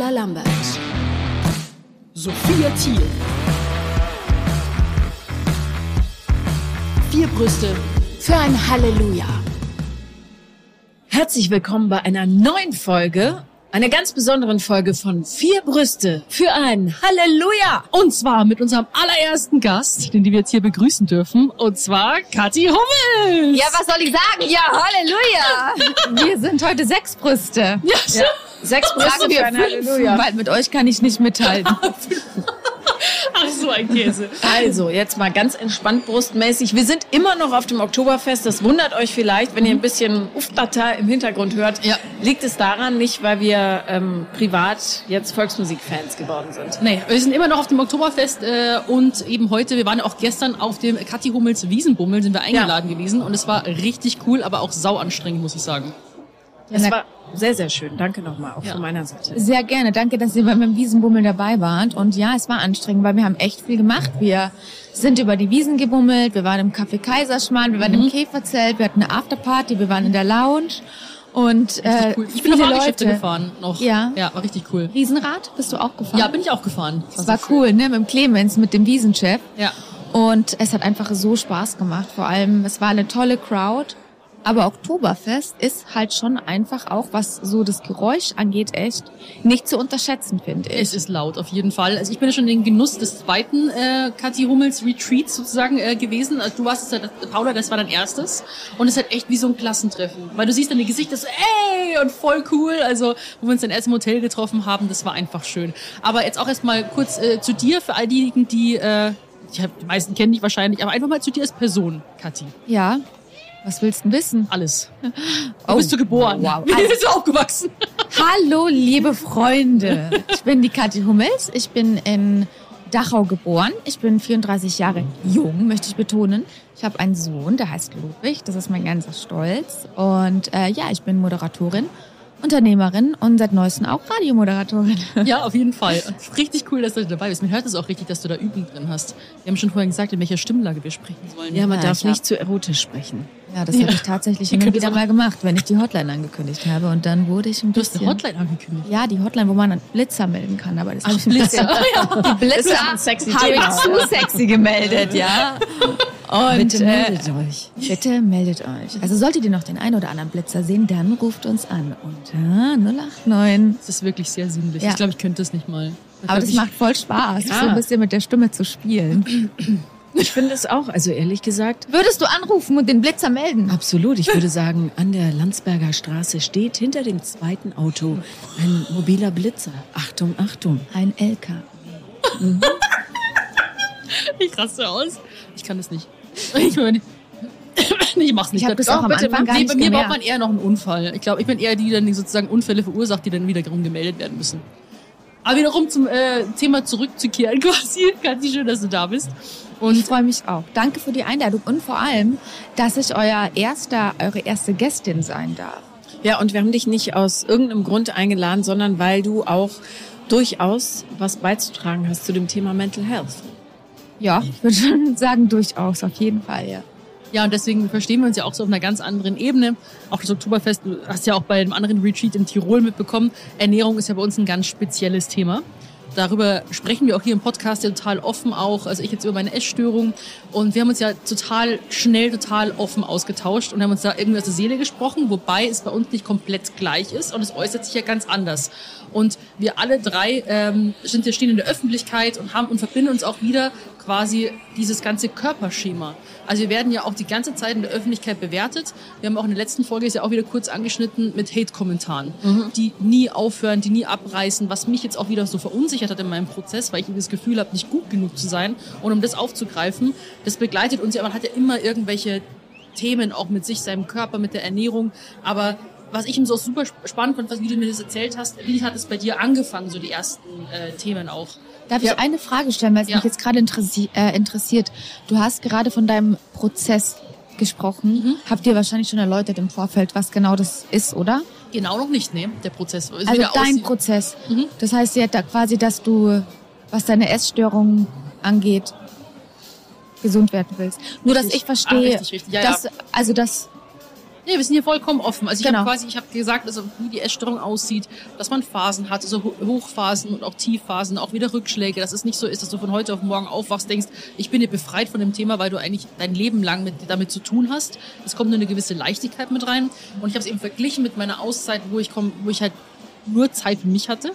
Paula Lambert, Sophia Thiel, Vier Brüste für ein Halleluja. Herzlich willkommen bei einer neuen Folge, einer ganz besonderen Folge von Vier Brüste für ein Halleluja. Und zwar mit unserem allerersten Gast, den wir jetzt hier begrüßen dürfen, und zwar Kathi Hummels. Ja, was soll ich sagen? Ja, Halleluja. Wir sind heute sechs Brüste. Ja, ja. Sechs Brüste für ein Halleluja. Weil mit euch kann ich nicht mithalten. Ach, so ein Käse. Also, jetzt mal ganz entspannt brustmäßig. Wir sind immer noch auf dem Oktoberfest. Das wundert euch vielleicht, wenn ihr ein bisschen Uftata im Hintergrund hört. Ja. Liegt es daran nicht, weil wir ähm, privat jetzt Volksmusikfans geworden sind? Nee, wir sind immer noch auf dem Oktoberfest äh, und eben heute, wir waren auch gestern auf dem Kathi Hummels Wiesenbummel, sind wir eingeladen ja. gewesen und es war richtig cool, aber auch sau anstrengend, muss ich sagen. Es war sehr, sehr schön. Danke nochmal, auch ja. von meiner Seite. Sehr gerne. Danke, dass ihr beim Wiesenbummel dabei wart. Und ja, es war anstrengend, weil wir haben echt viel gemacht. Wir sind über die Wiesen gebummelt, wir waren im Café Kaiserschmarrn, wir waren mhm. im Käferzelt, wir hatten eine Afterparty, wir waren in der Lounge. Und äh, cool. ich bin viele auf Leute gefahren noch. Ja. ja, war richtig cool. Riesenrad bist du auch gefahren? Ja, bin ich auch gefahren. Das, das war, cool, ne, mit dem Clemens, mit dem Wiesenchef. Ja. Und es hat einfach so Spaß gemacht. Vor allem, es war eine tolle Crowd. Aber Oktoberfest ist halt schon einfach auch, was so das Geräusch angeht, echt nicht zu unterschätzen, finde ich. Es ist laut, auf jeden Fall. Also ich bin ja schon in den Genuss des zweiten äh, Kathi Hummels Retreats sozusagen äh, gewesen. Also du warst es, Paula, das war dein erstes. Und es ist halt echt wie so ein Klassentreffen. Weil du siehst deine Gesichter so, ey, und voll cool. Also, wo wir uns dann erst im Hotel getroffen haben, das war einfach schön. Aber jetzt auch erstmal kurz äh, zu dir, für all diejenigen, die, äh, die meisten kennen dich wahrscheinlich, aber einfach mal zu dir als Person, Kathi. Ja, was willst du wissen? Alles. Wo oh, bist du geboren? Wow. Wie bist du aufgewachsen? Hallo, liebe Freunde. Ich bin die Kathi Hummels. Ich bin in Dachau geboren. Ich bin 34 Jahre jung, möchte ich betonen. Ich habe einen Sohn, der heißt Ludwig. Das ist mein ganzer Stolz. Und äh, ja, ich bin Moderatorin Unternehmerin und seit neuestem auch Radiomoderatorin. Ja, auf jeden Fall. Richtig cool, dass du dabei bist. Man hört es auch richtig, dass du da Übung drin hast. Wir haben schon vorhin gesagt, in welcher Stimmlage wir sprechen sollen. Ja, man ja, darf nicht zu erotisch sprechen. Ja, das ja. habe ich tatsächlich immer wieder mal gemacht, wenn ich die Hotline angekündigt habe. Und dann wurde ich ein bisschen... Du hast eine Hotline angekündigt? Ja, die Hotline, wo man einen Blitzer melden kann. Aber das Ach, Blitzer. ja. Die Blitzer habe ich zu sexy gemeldet, ja. Und, bitte meldet äh, euch. Bitte meldet euch. Also solltet ihr noch den einen oder anderen Blitzer sehen, dann ruft uns an unter 089. Das ist wirklich sehr sinnlich. Ja. Ich glaube, ich könnte das nicht mal. Das Aber das macht voll Spaß, ja. so ein bisschen mit der Stimme zu spielen. Ich finde es auch, also ehrlich gesagt. Würdest du anrufen und den Blitzer melden? Absolut. Ich würde sagen, an der Landsberger Straße steht hinter dem zweiten Auto ein mobiler Blitzer. Achtung, Achtung. Ein LKW. Mhm. Ich raste aus. Ich kann das nicht. Ich meine, ich mach's nicht. Ich das auch am bitte, Anfang gar nee, bei mir braucht man eher noch einen Unfall. Ich glaube, ich bin eher die, die sozusagen Unfälle verursacht, die dann wiederum gemeldet werden müssen. Aber wiederum zum äh, Thema zurückzukehren quasi. Ganz schön, dass du da bist. Und ich freue mich auch. Danke für die Einladung und vor allem, dass ich euer erster, eure erste Gästin sein darf. Ja, und wir haben dich nicht aus irgendeinem Grund eingeladen, sondern weil du auch durchaus was beizutragen hast zu dem Thema Mental Health. Ja, ich würde schon sagen, durchaus, auf jeden Fall, ja. Ja, und deswegen verstehen wir uns ja auch so auf einer ganz anderen Ebene. Auch das Oktoberfest, du hast ja auch bei einem anderen Retreat in Tirol mitbekommen, Ernährung ist ja bei uns ein ganz spezielles Thema. Darüber sprechen wir auch hier im Podcast ja total offen auch. Also ich jetzt über meine Essstörung. Und wir haben uns ja total schnell, total offen ausgetauscht und haben uns da irgendwie aus der Seele gesprochen, wobei es bei uns nicht komplett gleich ist und es äußert sich ja ganz anders. Und wir alle drei ähm, sind ja stehen in der Öffentlichkeit und haben und verbinden uns auch wieder quasi dieses ganze Körperschema. Also wir werden ja auch die ganze Zeit in der Öffentlichkeit bewertet. Wir haben auch in der letzten Folge ist ja auch wieder kurz angeschnitten mit Hate-Kommentaren, mhm. die nie aufhören, die nie abreißen, was mich jetzt auch wieder so verunsichert hat in meinem Prozess, weil ich das Gefühl habe, nicht gut genug zu sein. Und um das aufzugreifen, das begleitet uns ja, man hat ja immer irgendwelche Themen auch mit sich, seinem Körper, mit der Ernährung, aber was ich ihm so super spannend fand, was, wie du mir das erzählt hast, wie hat es bei dir angefangen, so die ersten äh, Themen auch? Darf ja. ich eine Frage stellen, weil es ja. mich jetzt gerade interessi äh, interessiert. Du hast gerade von deinem Prozess gesprochen. Mhm. Habt ihr wahrscheinlich schon erläutert im Vorfeld, was genau das ist, oder? Genau noch nicht, nee, der Prozess. Ist also dein. Prozess. Mhm. Das heißt ja da quasi, dass du, was deine Essstörungen angeht, gesund werden willst. Nur, dass ich verstehe, ah, richtig, richtig. Ja, dass, also, dass Nee, wir sind hier vollkommen offen. Also ich Genau. habe quasi, ich habe gesagt, also wie die Essstörung aussieht, dass man Phasen hat, also Ho- Hochphasen und auch Tiefphasen, auch wieder Rückschläge, dass es nicht so ist, dass du von heute auf morgen aufwachst, denkst, ich bin hier befreit von dem Thema, weil du eigentlich dein Leben lang mit, damit zu tun hast. Es kommt nur eine gewisse Leichtigkeit mit rein. Und ich habe es eben verglichen mit meiner Auszeit, wo ich komm, wo ich halt nur Zeit für mich hatte.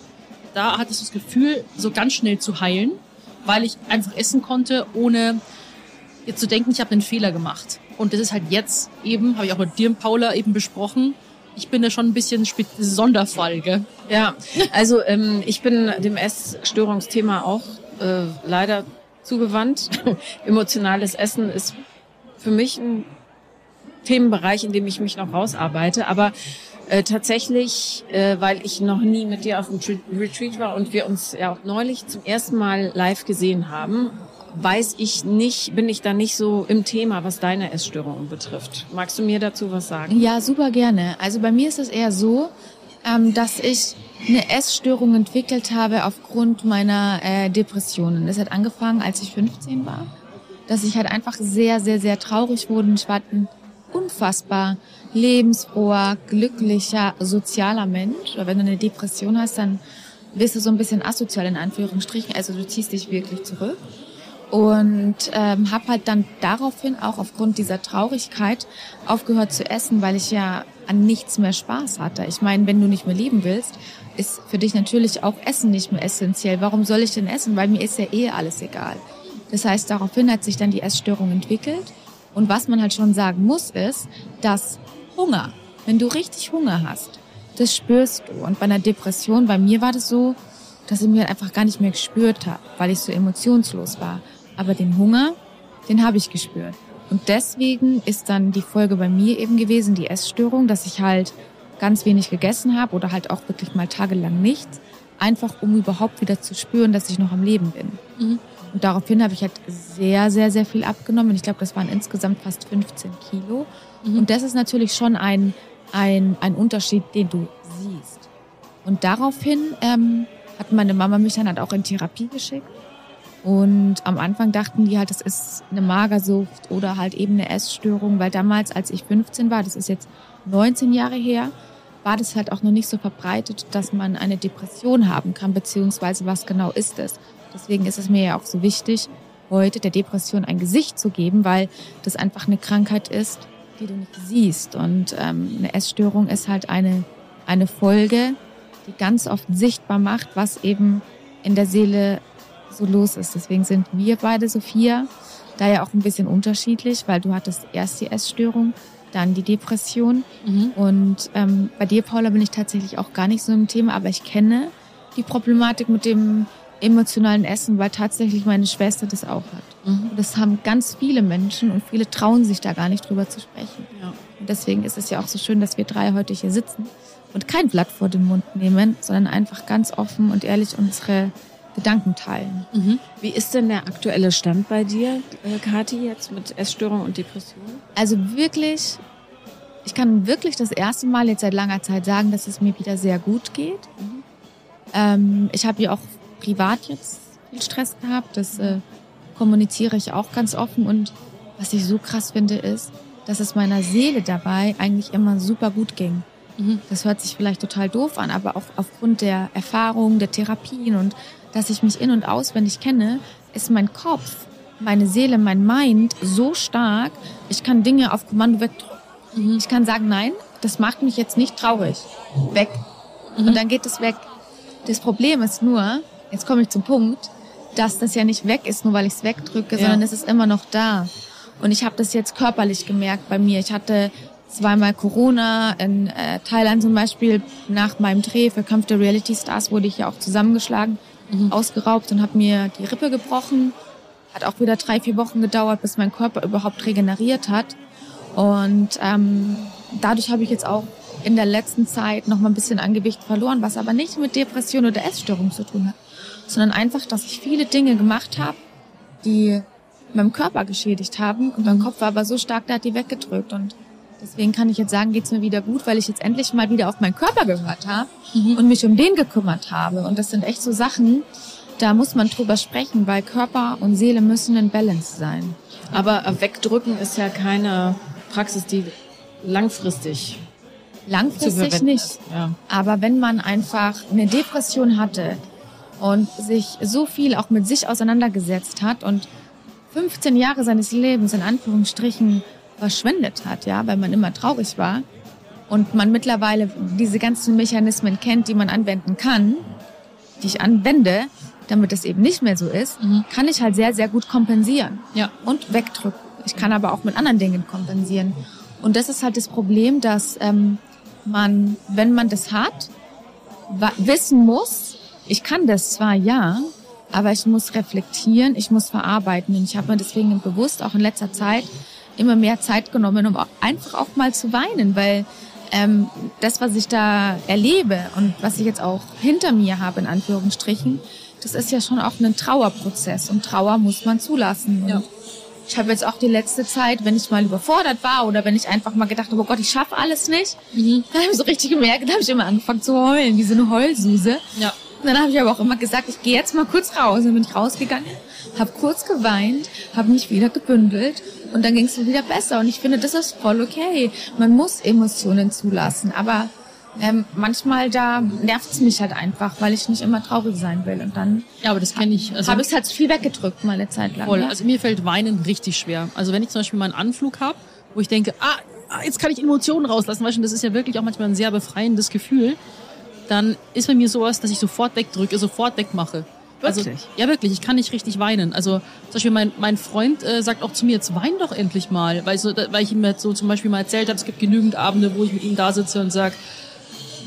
Da hatte ich das Gefühl, so ganz schnell zu heilen, weil ich einfach essen konnte, ohne jetzt zu denken, ich habe einen Fehler gemacht. Und das ist halt jetzt eben, habe ich auch mit dir, Paula, eben besprochen. Ich bin da schon ein bisschen Sonderfall, gell? Ja, also ähm, ich bin dem Essstörungsthema auch äh, leider zugewandt. Emotionales Essen ist für mich ein Themenbereich, in dem ich mich noch rausarbeite. Aber äh, tatsächlich, äh, weil ich noch nie mit dir auf dem Tre- Retreat war und wir uns ja auch neulich zum ersten Mal live gesehen haben, weiß ich nicht, bin ich da nicht so im Thema, was deine Essstörung betrifft. Magst du mir dazu was sagen? Ja, super gerne. Also bei mir ist es eher so, ähm, dass ich eine Essstörung entwickelt habe aufgrund meiner äh, Depressionen. Das hat angefangen, als ich 15 war, dass ich halt einfach sehr, sehr, sehr traurig wurde. Ich war ein unfassbar lebensfroher, glücklicher, sozialer Mensch. Wenn du eine Depression hast, dann wirst du so ein bisschen asozial in Anführungsstrichen. Also du ziehst dich wirklich zurück und ähm, habe halt dann daraufhin auch aufgrund dieser Traurigkeit aufgehört zu essen, weil ich ja an nichts mehr Spaß hatte. Ich meine, wenn du nicht mehr leben willst, ist für dich natürlich auch Essen nicht mehr essentiell. Warum soll ich denn essen? Weil mir ist ja eh alles egal. Das heißt, daraufhin hat sich dann die Essstörung entwickelt. Und was man halt schon sagen muss, ist, dass Hunger, wenn du richtig Hunger hast, das spürst du. Und bei einer Depression, bei mir war das so, dass ich mir einfach gar nicht mehr gespürt habe, weil ich so emotionslos war. Aber den Hunger, den habe ich gespürt. Und deswegen ist dann die Folge bei mir eben gewesen, die Essstörung, dass ich halt ganz wenig gegessen habe oder halt auch wirklich mal tagelang nichts, einfach um überhaupt wieder zu spüren, dass ich noch am Leben bin. Und daraufhin habe ich halt sehr, sehr, sehr viel abgenommen. Ich glaube, das waren insgesamt fast 15 Kilo. Und das ist natürlich schon ein, ein, ein Unterschied, den du siehst. Und daraufhin ähm, hat meine Mama mich dann halt auch in Therapie geschickt. Und am Anfang dachten die halt, das ist eine Magersucht oder halt eben eine Essstörung, weil damals, als ich 15 war, das ist jetzt 19 Jahre her, war das halt auch noch nicht so verbreitet, dass man eine Depression haben kann, beziehungsweise was genau ist es. Deswegen ist es mir ja auch so wichtig, heute der Depression ein Gesicht zu geben, weil das einfach eine Krankheit ist, die du nicht siehst. Und ähm, eine Essstörung ist halt eine, eine Folge, die ganz oft sichtbar macht, was eben in der Seele so los ist. Deswegen sind wir beide, Sophia, da ja auch ein bisschen unterschiedlich, weil du hattest erst die Essstörung, dann die Depression. Und ähm, bei dir, Paula, bin ich tatsächlich auch gar nicht so im Thema, aber ich kenne die Problematik mit dem emotionalen Essen, weil tatsächlich meine Schwester das auch hat. Und das haben ganz viele Menschen und viele trauen sich da gar nicht drüber zu sprechen. Ja. Und deswegen ist es ja auch so schön, dass wir drei heute hier sitzen und kein Blatt vor den Mund nehmen, sondern einfach ganz offen und ehrlich unsere Gedanken teilen. Wie ist denn der aktuelle Stand bei dir, äh, Kathi, jetzt mit Essstörung und Depression? Also wirklich, ich kann wirklich das erste Mal jetzt seit langer Zeit sagen, dass es mir wieder sehr gut geht. Ähm, ich habe ja auch privat jetzt viel Stress gehabt. Das äh, kommuniziere ich auch ganz offen. Und was ich so krass finde, ist, dass es meiner Seele dabei eigentlich immer super gut ging. Das hört sich vielleicht total doof an, aber auch aufgrund der Erfahrung, der Therapien und dass ich mich in- und auswendig kenne, ist mein Kopf, meine Seele, mein Mind so stark, ich kann Dinge auf Kommando wegdrücken. Ich kann sagen, nein, das macht mich jetzt nicht traurig. Weg. Und dann geht es weg. Das Problem ist nur, jetzt komme ich zum Punkt, dass das ja nicht weg ist, nur weil ich es wegdrücke, Ja. sondern es ist immer noch da. Und ich habe das jetzt körperlich gemerkt bei mir. Ich hatte zweimal Corona in äh, Thailand zum Beispiel. Nach meinem Dreh für Kampf der Reality Stars wurde ich ja auch zusammengeschlagen, ausgeraubt und habe mir die Rippe gebrochen. Hat auch wieder drei, vier Wochen gedauert, bis mein Körper überhaupt regeneriert hat. Und ähm, dadurch habe ich jetzt auch in der letzten Zeit noch mal ein bisschen an Gewicht verloren, was aber nicht mit Depression oder Essstörung zu tun hat, sondern einfach, dass ich viele Dinge gemacht habe, die meinem Körper geschädigt haben und mein Kopf war aber so stark, der hat die weggedrückt und deswegen kann ich jetzt sagen, geht's mir wieder gut, weil ich jetzt endlich mal wieder auf meinen Körper gehört habe und mich um den gekümmert habe und das sind echt so Sachen, da muss man drüber sprechen, weil Körper und Seele müssen in Balance sein. Aber wegdrücken ist ja keine Praxis, die langfristig Langfristig nicht. Ja. Aber wenn man einfach eine Depression hatte und sich so viel auch mit sich auseinandergesetzt hat und 15 Jahre seines Lebens in Anführungsstrichen verschwendet hat, ja, weil man immer traurig war und man mittlerweile diese ganzen Mechanismen kennt, die man anwenden kann, die ich anwende, damit es eben nicht mehr so ist, kann ich halt sehr, sehr gut kompensieren Ja. und wegdrücken. Ich kann aber auch mit anderen Dingen kompensieren. Und das ist halt das Problem, dass ähm, man, wenn man das hat, wissen muss, ich kann das zwar ja, aber ich muss reflektieren, ich muss verarbeiten. Und ich habe mir deswegen bewusst auch in letzter Zeit immer mehr Zeit genommen, um auch einfach auch mal zu weinen, weil ähm, das, was ich da erlebe und was ich jetzt auch hinter mir habe, in Anführungsstrichen, das ist ja schon auch ein Trauerprozess und Trauer muss man zulassen. Und Ja. ich habe jetzt auch die letzte Zeit, wenn ich mal überfordert war oder wenn ich einfach mal gedacht habe, oh Gott, ich schaffe alles nicht, Mhm. dann habe ich so richtig gemerkt, dann habe ich immer angefangen zu heulen, wie so eine Heulsuse. Ja. Und dann habe ich aber auch immer gesagt, ich gehe jetzt mal kurz raus. Dann bin ich rausgegangen, habe kurz geweint, habe mich wieder gebündelt und dann ging es mir wieder besser. Und ich finde, das ist voll okay. Man muss Emotionen zulassen, aber ähm, manchmal da nervt es mich halt einfach, weil ich nicht immer traurig sein will. Und dann Ja, aber das kenne ich. Also habe ich es halt viel weggedrückt mal eine Zeit lang. Voll. Ja. Also mir fällt Weinen richtig schwer. Also wenn ich zum Beispiel mal einen Anflug habe, wo ich denke, ah, ah, jetzt kann ich Emotionen rauslassen, weißt du, das ist ja wirklich auch manchmal ein sehr befreiendes Gefühl, dann ist bei mir sowas, dass ich sofort wegdrücke, sofort wegmache. Also, Wirklich? ja, wirklich. Ich kann nicht richtig weinen. Also zum Beispiel mein, mein Freund äh, sagt auch zu mir, jetzt wein doch endlich mal. Weil, so, weil ich ihm jetzt so zum Beispiel mal erzählt habe, es gibt genügend Abende, wo ich mit ihm da sitze und sag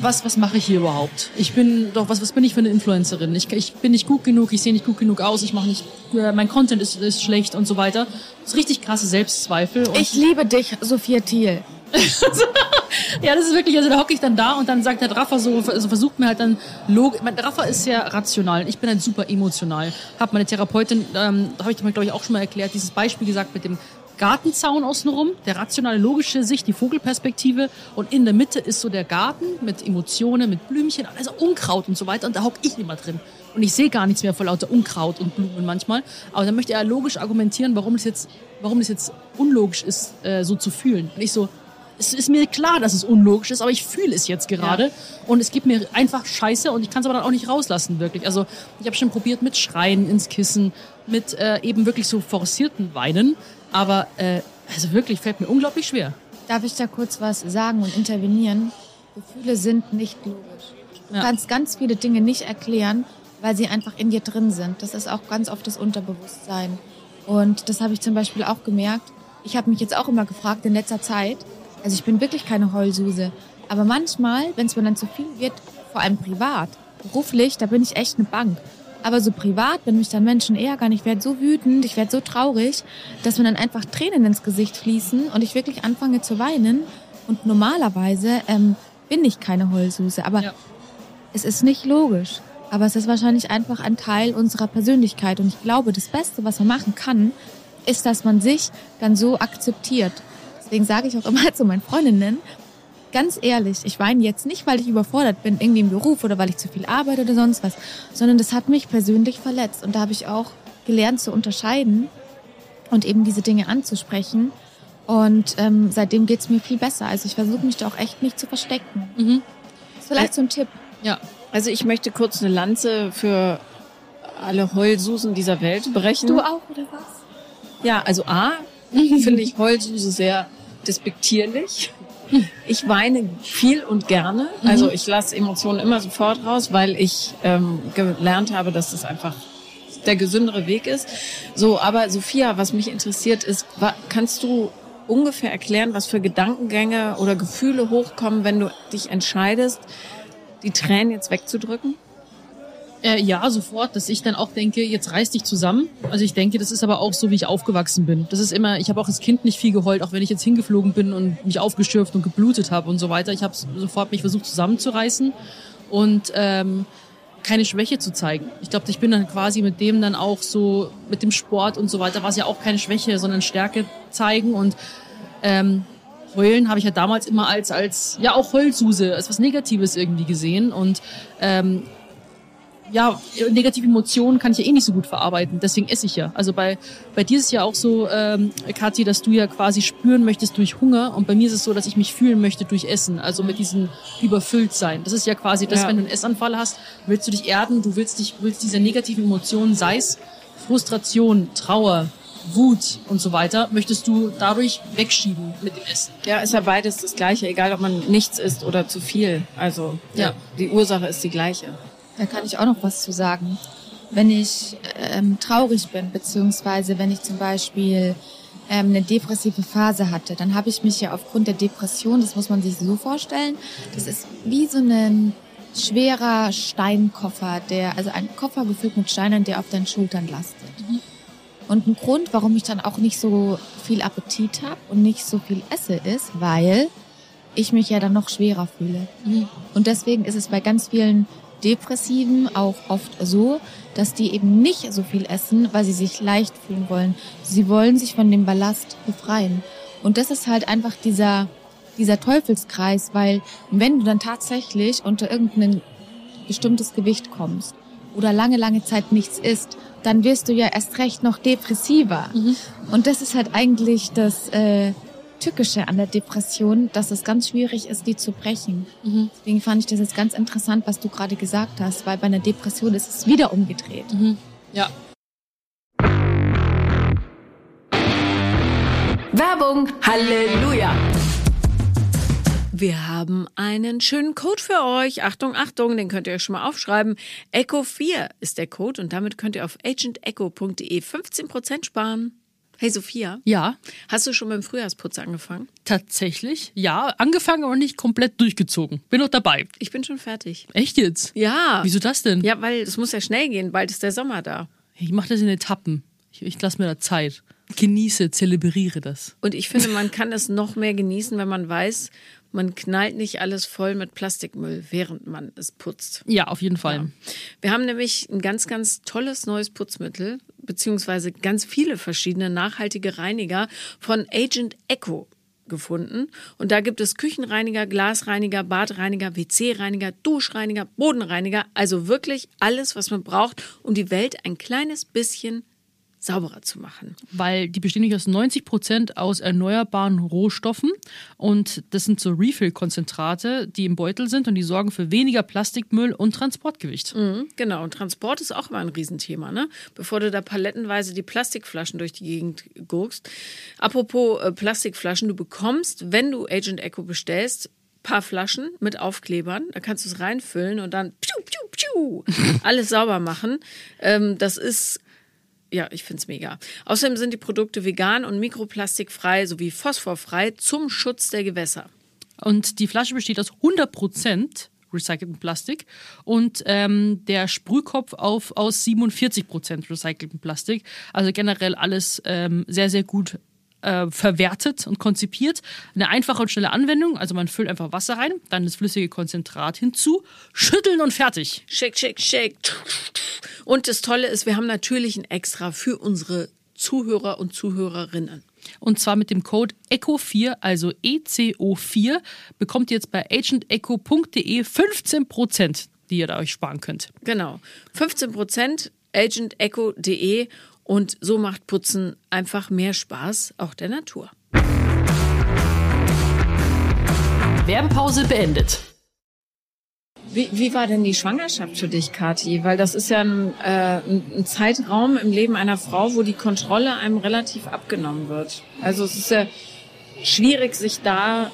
was, was mache ich hier überhaupt? Ich bin doch, was, was bin ich für eine Influencerin? Ich, ich bin nicht gut genug, ich sehe nicht gut genug aus, ich mache nicht, äh, mein Content ist, ist schlecht und so weiter. Das ist richtig krasse Selbstzweifel. Ich liebe dich, Sophia Thiel. ja, das ist wirklich, also da hocke ich dann da und dann sagt der Rafa so, also versucht mir halt dann log, mein Rafa ist sehr rational, ich bin halt super emotional. Hab meine Therapeutin, ähm, habe ich dir glaube ich auch schon mal erklärt, dieses Beispiel gesagt mit dem Gartenzaun außenrum, der rationale, logische Sicht, die Vogelperspektive und in der Mitte ist so der Garten mit Emotionen, mit Blümchen, also Unkraut und so weiter und da hocke ich immer drin. Und ich sehe gar nichts mehr vor lauter Unkraut und Blumen manchmal. Aber dann möchte er logisch argumentieren, warum es jetzt, warum es jetzt unlogisch ist, äh, so zu fühlen. Und ich so, es ist mir klar, dass es unlogisch ist, aber ich fühle es jetzt gerade und es gibt mir einfach Scheiße und ich kann es aber dann auch nicht rauslassen, wirklich. Also ich habe schon probiert mit Schreien ins Kissen, mit äh, eben wirklich so forcierten Weinen, aber äh, also wirklich fällt mir unglaublich schwer. Darf ich da kurz was sagen und intervenieren? Gefühle sind nicht logisch. Du Ja. kannst ganz viele Dinge nicht erklären, weil sie einfach in dir drin sind. Das ist auch ganz oft das Unterbewusstsein. Und das habe ich zum Beispiel auch gemerkt. Ich habe mich jetzt auch immer gefragt in letzter Zeit, also ich bin wirklich keine Heulsuse, aber manchmal, wenn es mir dann zu viel wird, vor allem privat, beruflich, da bin ich echt eine Bank. Aber so privat, wenn mich dann Menschen ärgern, ich werde so wütend, ich werde so traurig, dass mir dann einfach Tränen ins Gesicht fließen und ich wirklich anfange zu weinen. Und normalerweise ähm, bin ich keine Heulsuse, aber Ja. es ist nicht logisch. Aber es ist wahrscheinlich einfach ein Teil unserer Persönlichkeit. Und ich glaube, das Beste, was man machen kann, ist, dass man sich dann so akzeptiert. Deswegen sage ich auch immer zu meinen Freundinnen, ganz ehrlich, ich weine jetzt nicht, weil ich überfordert bin, irgendwie im Beruf oder weil ich zu viel arbeite oder sonst was, sondern das hat mich persönlich verletzt. Und da habe ich auch gelernt zu unterscheiden und eben diese Dinge anzusprechen. Und ähm, seitdem geht's mir viel besser. Also ich versuche mich da auch echt nicht zu verstecken. Mhm. Ist vielleicht so ein Tipp. Ja, Also ich möchte kurz eine Lanze für alle Heulsusen dieser Welt brechen. Du auch, oder was? Ja, also A, finde ich Heulsuse sehr despektierlich. Ich weine viel und gerne. Also ich lasse Emotionen immer sofort raus, weil ich ähm, gelernt habe, dass das einfach der gesündere Weg ist. So, aber Sophia, was mich interessiert ist, kannst du ungefähr erklären, was für Gedankengänge oder Gefühle hochkommen, wenn du dich entscheidest, die Tränen jetzt wegzudrücken? Äh, ja, sofort, dass ich dann auch denke, jetzt reiß dich zusammen. Also ich denke, das ist aber auch so, wie ich aufgewachsen bin. Das ist immer, ich habe auch als Kind nicht viel geheult, auch wenn ich jetzt hingeflogen bin und mich aufgeschürft und geblutet habe und so weiter. Ich habe sofort mich versucht zusammenzureißen und ähm, keine Schwäche zu zeigen. Ich glaube, ich bin dann quasi mit dem dann auch so, mit dem Sport und so weiter, war es ja auch keine Schwäche, sondern Stärke zeigen und ähm, Heulen habe ich ja damals immer als, als ja auch Heulsuse, als was Negatives irgendwie gesehen und ähm, ja, negative Emotionen kann ich ja eh nicht so gut verarbeiten. Deswegen esse ich ja. Also bei, bei dir ist es ja auch so, ähm, Kathi, dass du ja quasi spüren möchtest durch Hunger. Und bei mir ist es so, dass ich mich fühlen möchte durch Essen. Also mit diesem überfüllt sein. Das ist ja quasi das, Ja. wenn du einen Essanfall hast, willst du dich erden, du willst dich, willst diese negativen Emotionen, sei es Frustration, Trauer, Wut und so weiter, möchtest du dadurch wegschieben mit dem Essen. Ja, ist ja beides das Gleiche, egal ob man nichts isst oder zu viel. Also Ja. die Ursache ist die gleiche. Da kann ich auch noch was zu sagen. Wenn ich ähm, traurig bin, beziehungsweise wenn ich zum Beispiel ähm, eine depressive Phase hatte, dann habe ich mich ja aufgrund der Depression, das muss man sich so vorstellen, das ist wie so ein schwerer Steinkoffer, der, also ein Koffer gefüllt mit Steinen, der auf deinen Schultern lastet. Und ein Grund, warum ich dann auch nicht so viel Appetit habe und nicht so viel esse, ist, weil ich mich ja dann noch schwerer fühle. Und deswegen ist es bei ganz vielen Depressiven auch oft so, dass die eben nicht so viel essen, weil sie sich leicht fühlen wollen. Sie wollen sich von dem Ballast befreien. Und das ist halt einfach dieser, dieser Teufelskreis, weil wenn du dann tatsächlich unter irgendein bestimmtes Gewicht kommst oder lange, lange Zeit nichts isst, dann wirst du ja erst recht noch depressiver. Und das ist halt eigentlich das äh, Tückische an der Depression, dass es ganz schwierig ist, die zu brechen. Deswegen fand ich das jetzt ganz interessant, was du gerade gesagt hast, weil bei einer Depression ist es wieder umgedreht. Ja. Werbung. Halleluja. Wir haben einen schönen Code für euch. Achtung, Achtung, den könnt ihr euch schon mal aufschreiben. Echo4 ist der Code und damit könnt ihr auf agentecho.de 15% sparen. Hey Sophia, Ja, hast du schon beim Frühjahrsputz angefangen? tatsächlich. Ja, angefangen, aber nicht komplett durchgezogen. Bin noch dabei. Ich bin schon fertig. Echt jetzt? Ja. Wieso das denn? Ja, weil es muss ja schnell gehen. Bald ist der Sommer da. Ich mache das in Etappen. Ich, ich lasse mir da Zeit. Genieße, zelebriere das. Und ich finde, man kann es noch mehr genießen, wenn man weiß, man knallt nicht alles voll mit Plastikmüll, während man es putzt. Ja, auf jeden Fall. Wir haben nämlich ein ganz, ganz tolles neues Putzmittel, beziehungsweise ganz viele verschiedene nachhaltige Reiniger von Agent Echo gefunden. Und da gibt es Küchenreiniger, Glasreiniger, Badreiniger, WC-Reiniger, Duschreiniger, Bodenreiniger. Also wirklich alles, was man braucht, um die Welt ein kleines bisschen sauberer zu machen. Weil die bestehen nicht aus 90 Prozent aus erneuerbaren Rohstoffen und das sind so Refill-Konzentrate, die im Beutel sind und die sorgen für weniger Plastikmüll und Transportgewicht. Mhm, genau, und Transport ist auch immer ein Riesenthema, ne? Bevor du da palettenweise die Plastikflaschen durch die Gegend gurkst. Apropos äh, Plastikflaschen, du bekommst, wenn du Agent Echo bestellst, paar Flaschen mit Aufklebern. Da kannst du es reinfüllen und dann piu, piu, piu, alles sauber machen. Ähm, das ist ja, ich find's mega. Außerdem sind die Produkte vegan und mikroplastikfrei sowie phosphorfrei zum Schutz der Gewässer. Und die Flasche besteht aus 100 Prozent recyceltem Plastik und ähm, der Sprühkopf auf, aus 47 Prozent recyceltem Plastik. Also generell alles ähm, sehr, sehr gut äh, verwertet und konzipiert. Eine einfache und schnelle Anwendung. Also man füllt einfach Wasser rein, dann das flüssige Konzentrat hinzu, schütteln und fertig. Shake, shake, shake. Und das Tolle ist, wir haben natürlich ein Extra für unsere Zuhörer und Zuhörerinnen. Und zwar mit dem Code ECHO4, also ECO4, bekommt ihr jetzt bei agentecho.de 15%, die ihr da euch sparen könnt. Genau. 15 Prozent agentecho.de und so macht Putzen einfach mehr Spaß, auch der Natur. Werbepause beendet. Wie, wie war denn die Schwangerschaft für dich, Kathi? Weil das ist ja ein, äh, ein ein Zeitraum im Leben einer Frau, wo die Kontrolle einem relativ abgenommen wird. Also es ist ja schwierig, sich da,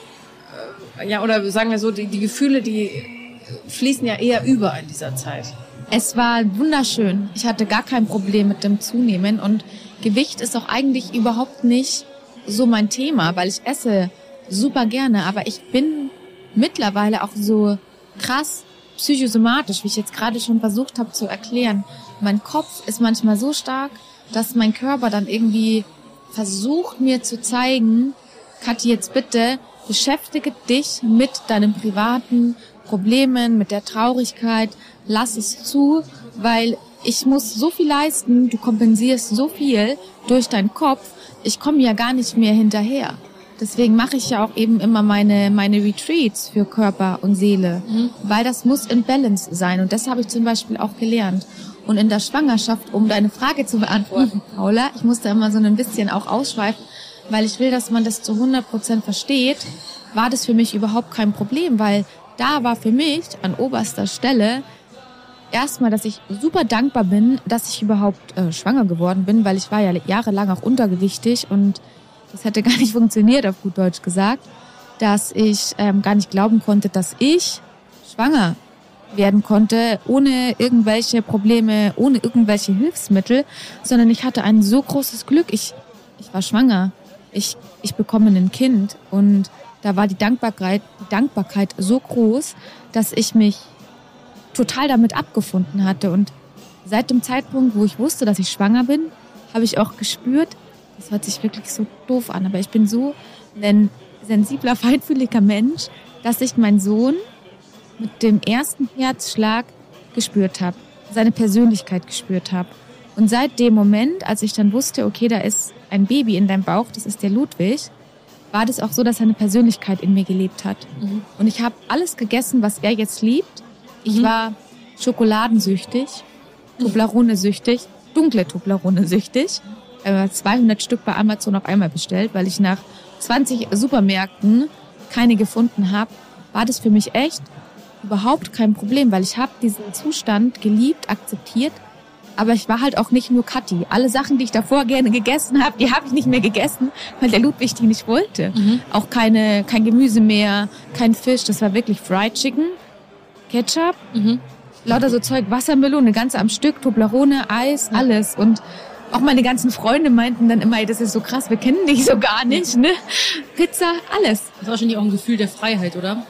äh, ja, oder sagen wir so, die, die Gefühle, die fließen ja eher über in dieser Zeit. Es war wunderschön. Ich hatte gar kein Problem mit dem Zunehmen und Gewicht ist auch eigentlich überhaupt nicht so mein Thema, weil ich esse super gerne, aber ich bin mittlerweile auch so krass psychosomatisch, wie ich jetzt gerade schon versucht habe zu erklären. Mein Kopf ist manchmal so stark, dass mein Körper dann irgendwie versucht mir zu zeigen, Kathi, jetzt bitte beschäftige dich mit deinen privaten Problemen, mit der Traurigkeit, lass es zu, weil ich muss so viel leisten, du kompensierst so viel durch deinen Kopf, ich komme ja gar nicht mehr hinterher. Deswegen mache ich ja auch eben immer meine, meine Retreats für Körper und Seele, weil das muss in Balance sein. Und das habe ich zum Beispiel auch gelernt. Und in der Schwangerschaft, um deine Frage zu beantworten, Paula, ich musste immer so ein bisschen auch ausschweifen, weil ich will, dass man das zu 100 Prozent versteht, war das für mich überhaupt kein Problem, weil da war für mich an oberster Stelle erstmal, dass ich super dankbar bin, dass ich überhaupt äh, schwanger geworden bin, weil ich war ja jahrelang auch untergewichtig und das hätte gar nicht funktioniert, auf gut Deutsch gesagt, dass ich ähm, gar nicht glauben konnte, dass ich schwanger werden konnte, ohne irgendwelche Probleme, ohne irgendwelche Hilfsmittel, sondern ich hatte ein so großes Glück. Ich, ich war schwanger. Ich, ich bekomme ein Kind und da war die Dankbarkeit, die Dankbarkeit so groß, dass ich mich total damit abgefunden hatte. Und seit dem Zeitpunkt, wo ich wusste, dass ich schwanger bin, habe ich auch gespürt, das hört sich wirklich so doof an, aber ich bin so ein sensibler, feinfühliger Mensch, dass ich meinen Sohn mit dem ersten Herzschlag gespürt habe, seine Persönlichkeit gespürt habe. Und seit dem Moment, als ich dann wusste, okay, da ist ein Baby in deinem Bauch, das ist der Ludwig, war das auch so, dass seine Persönlichkeit in mir gelebt hat. Und ich habe alles gegessen, was er jetzt liebt. Ich war schokoladensüchtig, Toblerone-süchtig, dunkle Toblerone-süchtig. Äh, 200 Stück bei Amazon auf einmal bestellt, weil ich nach 20 Supermärkten keine gefunden habe, war das für mich echt überhaupt kein Problem, weil ich habe diesen Zustand geliebt, akzeptiert. Aber ich war halt auch nicht nur Kathi. Alle Sachen, die ich davor gerne gegessen habe, die habe ich nicht mehr gegessen, weil der Ludwig die nicht wollte. Auch keine, kein Gemüse mehr, kein Fisch. Das war wirklich Fried Chicken, Ketchup, lauter so Zeug, Wassermelone, ganze am Stück, Toblerone, Eis, alles. Und auch meine ganzen Freunde meinten dann immer, ey, das ist so krass, wir kennen dich so gar nicht, ne? Pizza, alles. Das ist wahrscheinlich auch ein Gefühl der Freiheit, oder?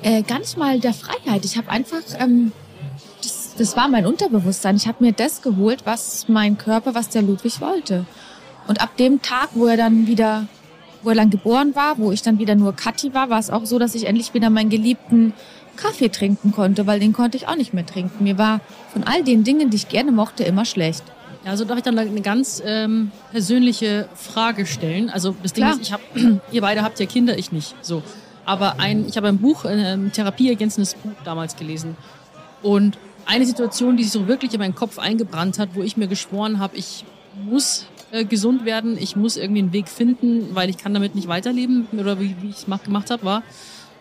Äh, gar nicht mal der Freiheit. Ich habe einfach, ähm, das, das war mein Unterbewusstsein. Ich habe mir das geholt, was mein Körper, was der Ludwig wollte. Und ab dem Tag, wo er dann wieder, wo er dann geboren war, wo ich dann wieder nur Kathi war, war es auch so, dass ich endlich wieder meinen geliebten Kaffee trinken konnte, weil den konnte ich auch nicht mehr trinken. Mir war von all den Dingen, die ich gerne mochte, immer schlecht. Ja, also darf ich dann eine ganz ähm, persönliche Frage stellen. Also das Ding Klar. ist, ich habe, ihr beide habt ja Kinder, ich nicht. So, aber ein, ich habe ein Buch, ein therapieergänzendes Buch damals gelesen und eine Situation, die sich so wirklich in meinen Kopf eingebrannt hat, wo ich mir geschworen habe, ich muss äh, gesund werden, ich muss irgendwie einen Weg finden, weil ich kann damit nicht weiterleben oder wie, wie ich es mach- gemacht habe, war,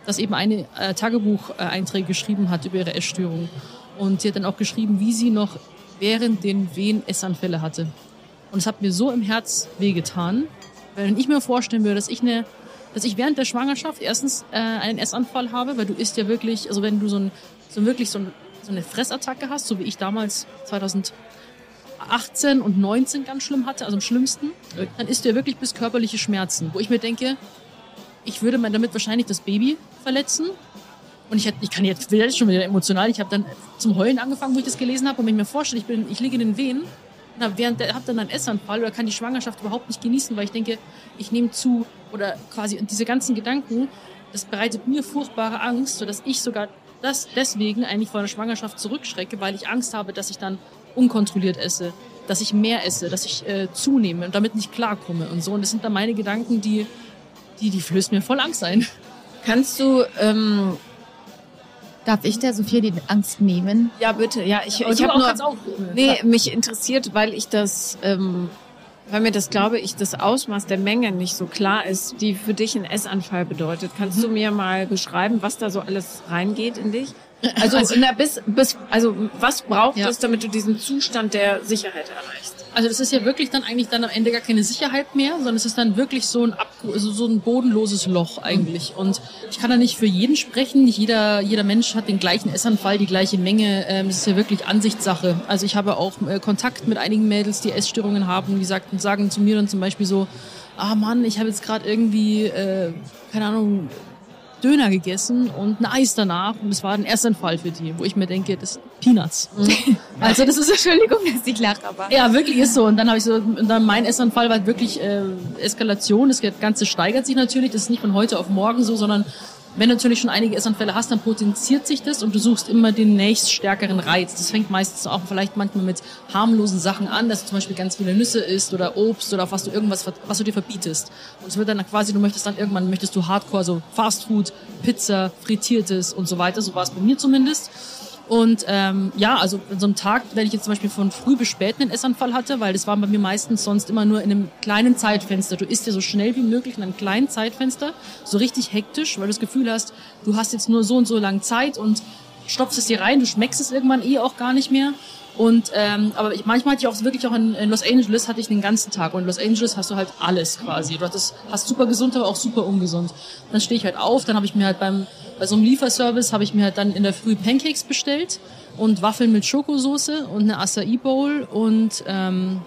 dass eben eine äh, Tagebucheinträge geschrieben hat über ihre Essstörung. Und sie hat dann auch geschrieben, wie sie noch während den Wehen Essanfälle hatte. Und es hat mir so im Herz wehgetan, weil wenn ich mir vorstellen würde, dass ich eine, dass ich während der Schwangerschaft erstens äh, einen Essanfall habe, weil du isst ja wirklich, also wenn du so, ein, so wirklich so, ein, so eine Fressattacke hast, so wie ich damals 2018 und 19 ganz schlimm hatte, also am schlimmsten, dann isst du ja wirklich bis körperliche Schmerzen, wo ich mir denke, ich würde mir damit wahrscheinlich das Baby verletzen. Und ich, ich kann jetzt, jetzt schon wieder emotional. Ich habe dann zum Heulen angefangen, wo ich das gelesen habe. Und wenn ich mir vorstelle, ich, bin, ich liege in den Wehen, der habe dann einen Essanfall oder kann die Schwangerschaft überhaupt nicht genießen, weil ich denke, ich nehme zu oder quasi und diese ganzen Gedanken, das bereitet mir furchtbare Angst, sodass ich sogar das deswegen eigentlich vor einer Schwangerschaft zurückschrecke, weil ich Angst habe, dass ich dann unkontrolliert esse, dass ich mehr esse, dass ich äh, zunehme und damit nicht klarkomme und so. Und das sind dann meine Gedanken, die, die, die flößt mir voll Angst ein. Kannst du, ähm, Darf ich der Sophia die Angst nehmen? ja bitte, ja, ich, ich habe auch nur, auch. nee, mich interessiert, weil ich das, ähm, weil mir das, glaube ich, das Ausmaß der Menge nicht so klar ist, die für dich ein Essanfall bedeutet. Kannst du mir mal beschreiben, was da so alles reingeht in dich? Also, na, bis, bis, also was braucht Ja. es, damit du diesen Zustand der Sicherheit erreichst? Also das ist ja wirklich dann eigentlich dann am Ende gar keine Sicherheit mehr, sondern es ist dann wirklich so ein, Ab also so ein bodenloses Loch eigentlich. Und ich kann da nicht für jeden sprechen. Nicht jeder, jeder Mensch hat den gleichen Essanfall, die gleiche Menge. Ähm, das ist ja wirklich Ansichtssache. Also ich habe auch äh, Kontakt mit einigen Mädels, die Essstörungen haben, die sagten, sagen zu mir dann zum Beispiel so, ah Mann, ich habe jetzt gerade irgendwie, äh, keine Ahnung, Döner gegessen und ein Eis danach und es war ein Essanfall für die, wo ich mir denke, das sind Peanuts. Also das ist Entschuldigung, dass ich lache, aber. ja, wirklich ist so. Und dann habe ich so, und dann mein Essanfall war halt wirklich äh, Eskalation. Das Ganze steigert sich natürlich. Das ist nicht von heute auf morgen so, sondern wenn du natürlich schon einige Essanfälle hast, dann potenziert sich das und du suchst immer den nächst stärkeren Reiz. Das fängt meistens auch vielleicht manchmal mit harmlosen Sachen an, dass du zum Beispiel ganz viele Nüsse isst oder Obst oder auf was du irgendwas, was du dir verbietest. Und es wird dann quasi, du möchtest dann irgendwann, möchtest du Hardcore, so Fast Food, Pizza, Frittiertes und so weiter. So war es bei mir zumindest. Und ähm, ja, also in so einem Tag, wenn ich jetzt zum Beispiel von früh bis spät einen Essanfall hatte, weil das war bei mir meistens sonst immer nur in einem kleinen Zeitfenster. Du isst ja so schnell wie möglich in einem kleinen Zeitfenster, so richtig hektisch, weil du das Gefühl hast, du hast jetzt nur so und so lange Zeit und stopfst es dir rein, du schmeckst es irgendwann eh auch gar nicht mehr. Und ähm, aber ich, manchmal hatte ich auch wirklich auch in, in Los Angeles hatte ich den ganzen Tag und in Los Angeles hast du halt alles quasi. Du hattest, hast super gesund, aber auch super ungesund. Dann stehe ich halt auf, dann habe ich mir halt beim bei so einem Lieferservice habe ich mir halt dann in der Früh Pancakes bestellt und Waffeln mit Schokosoße und eine Acai Bowl und ähm,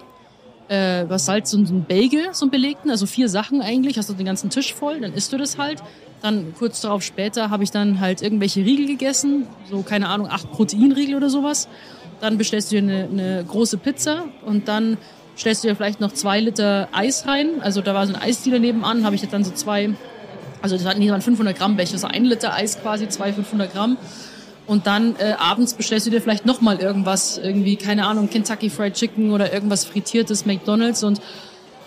äh, was halt so ein Bagel, so ein belegten, also vier Sachen eigentlich, hast du den ganzen Tisch voll, dann isst du das halt. Dann kurz darauf später habe ich dann halt irgendwelche Riegel gegessen, so keine Ahnung, acht Proteinriegel oder sowas. Dann bestellst du dir eine, eine große Pizza und dann stellst du dir vielleicht noch zwei Liter Eis rein. Also da war so ein Eisdealer nebenan, habe ich dann so zwei also das hatten die waren 500 Gramm Becher, so ein Liter Eis quasi, zwei 500 Gramm. Und dann äh, abends bestellst du dir vielleicht nochmal irgendwas, irgendwie, keine Ahnung, Kentucky Fried Chicken oder irgendwas frittiertes McDonalds und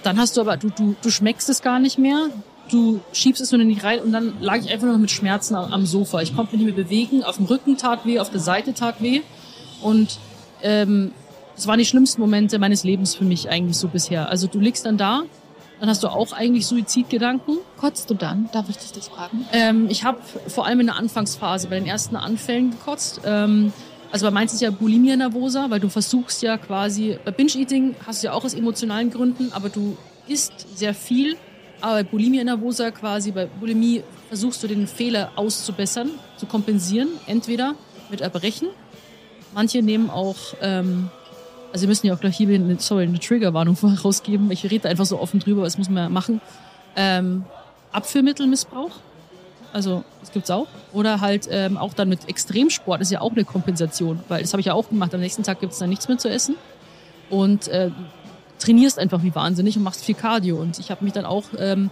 dann hast du aber, du, du, du schmeckst es gar nicht mehr, du schiebst es nur nicht rein und dann lag ich einfach nur mit Schmerzen am, am Sofa. Ich konnte mich nicht mehr bewegen, auf dem Rücken tat weh, auf der Seite tat weh und ähm, waren die schlimmsten Momente meines Lebens für mich eigentlich so bisher. Also du liegst dann da dann hast du auch eigentlich Suizidgedanken. Kotzt du dann? Darf ich dich das fragen? Ähm, ich habe vor allem in der Anfangsphase, bei den ersten Anfällen gekotzt. Ähm, also bei meins ist ja Bulimia nervosa, weil du versuchst ja quasi, bei Binge-Eating hast du ja auch aus emotionalen Gründen, aber du isst sehr viel. Aber bei Bulimia nervosa quasi, bei Bulimie versuchst du den Fehler auszubessern, zu kompensieren, entweder mit Erbrechen. Manche nehmen auch ähm, also wir müssen ja auch gleich hier eine, sorry, eine Triggerwarnung rausgeben. Ich rede einfach so offen drüber, was muss man ja machen. Ähm, Abführmittelmissbrauch, also das gibt's auch. Oder halt ähm, auch dann mit Extremsport ist ja auch eine Kompensation, weil das habe ich ja auch gemacht. Am nächsten Tag gibt's dann nichts mehr zu essen und äh, trainierst einfach wie wahnsinnig und machst viel Cardio. Und ich habe mich dann auch ähm,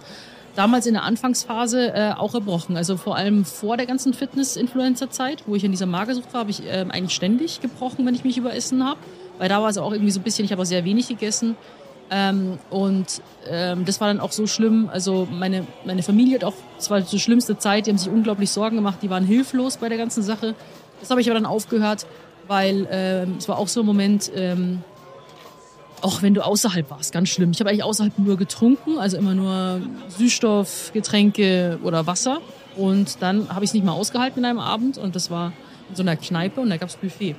damals in der Anfangsphase äh, auch erbrochen. Also vor allem vor der ganzen Fitness-Influencer-Zeit, wo ich in dieser Magersucht war, habe ich ähm, eigentlich ständig gebrochen, wenn ich mich überessen habe. Weil da war es auch irgendwie so ein bisschen, ich habe auch sehr wenig gegessen. Ähm, und ähm, das war dann auch so schlimm. Also meine, meine Familie hat auch, es war die schlimmste Zeit, die haben sich unglaublich Sorgen gemacht, die waren hilflos bei der ganzen Sache. Das habe ich aber dann aufgehört, weil ähm, es war auch so ein Moment, ähm, auch wenn du außerhalb warst, ganz schlimm. Ich habe eigentlich außerhalb nur getrunken, also immer nur Süßstoff, Getränke oder Wasser. Und dann habe ich es nicht mal ausgehalten in einem Abend und das war in so einer Kneipe und da gab's Buffet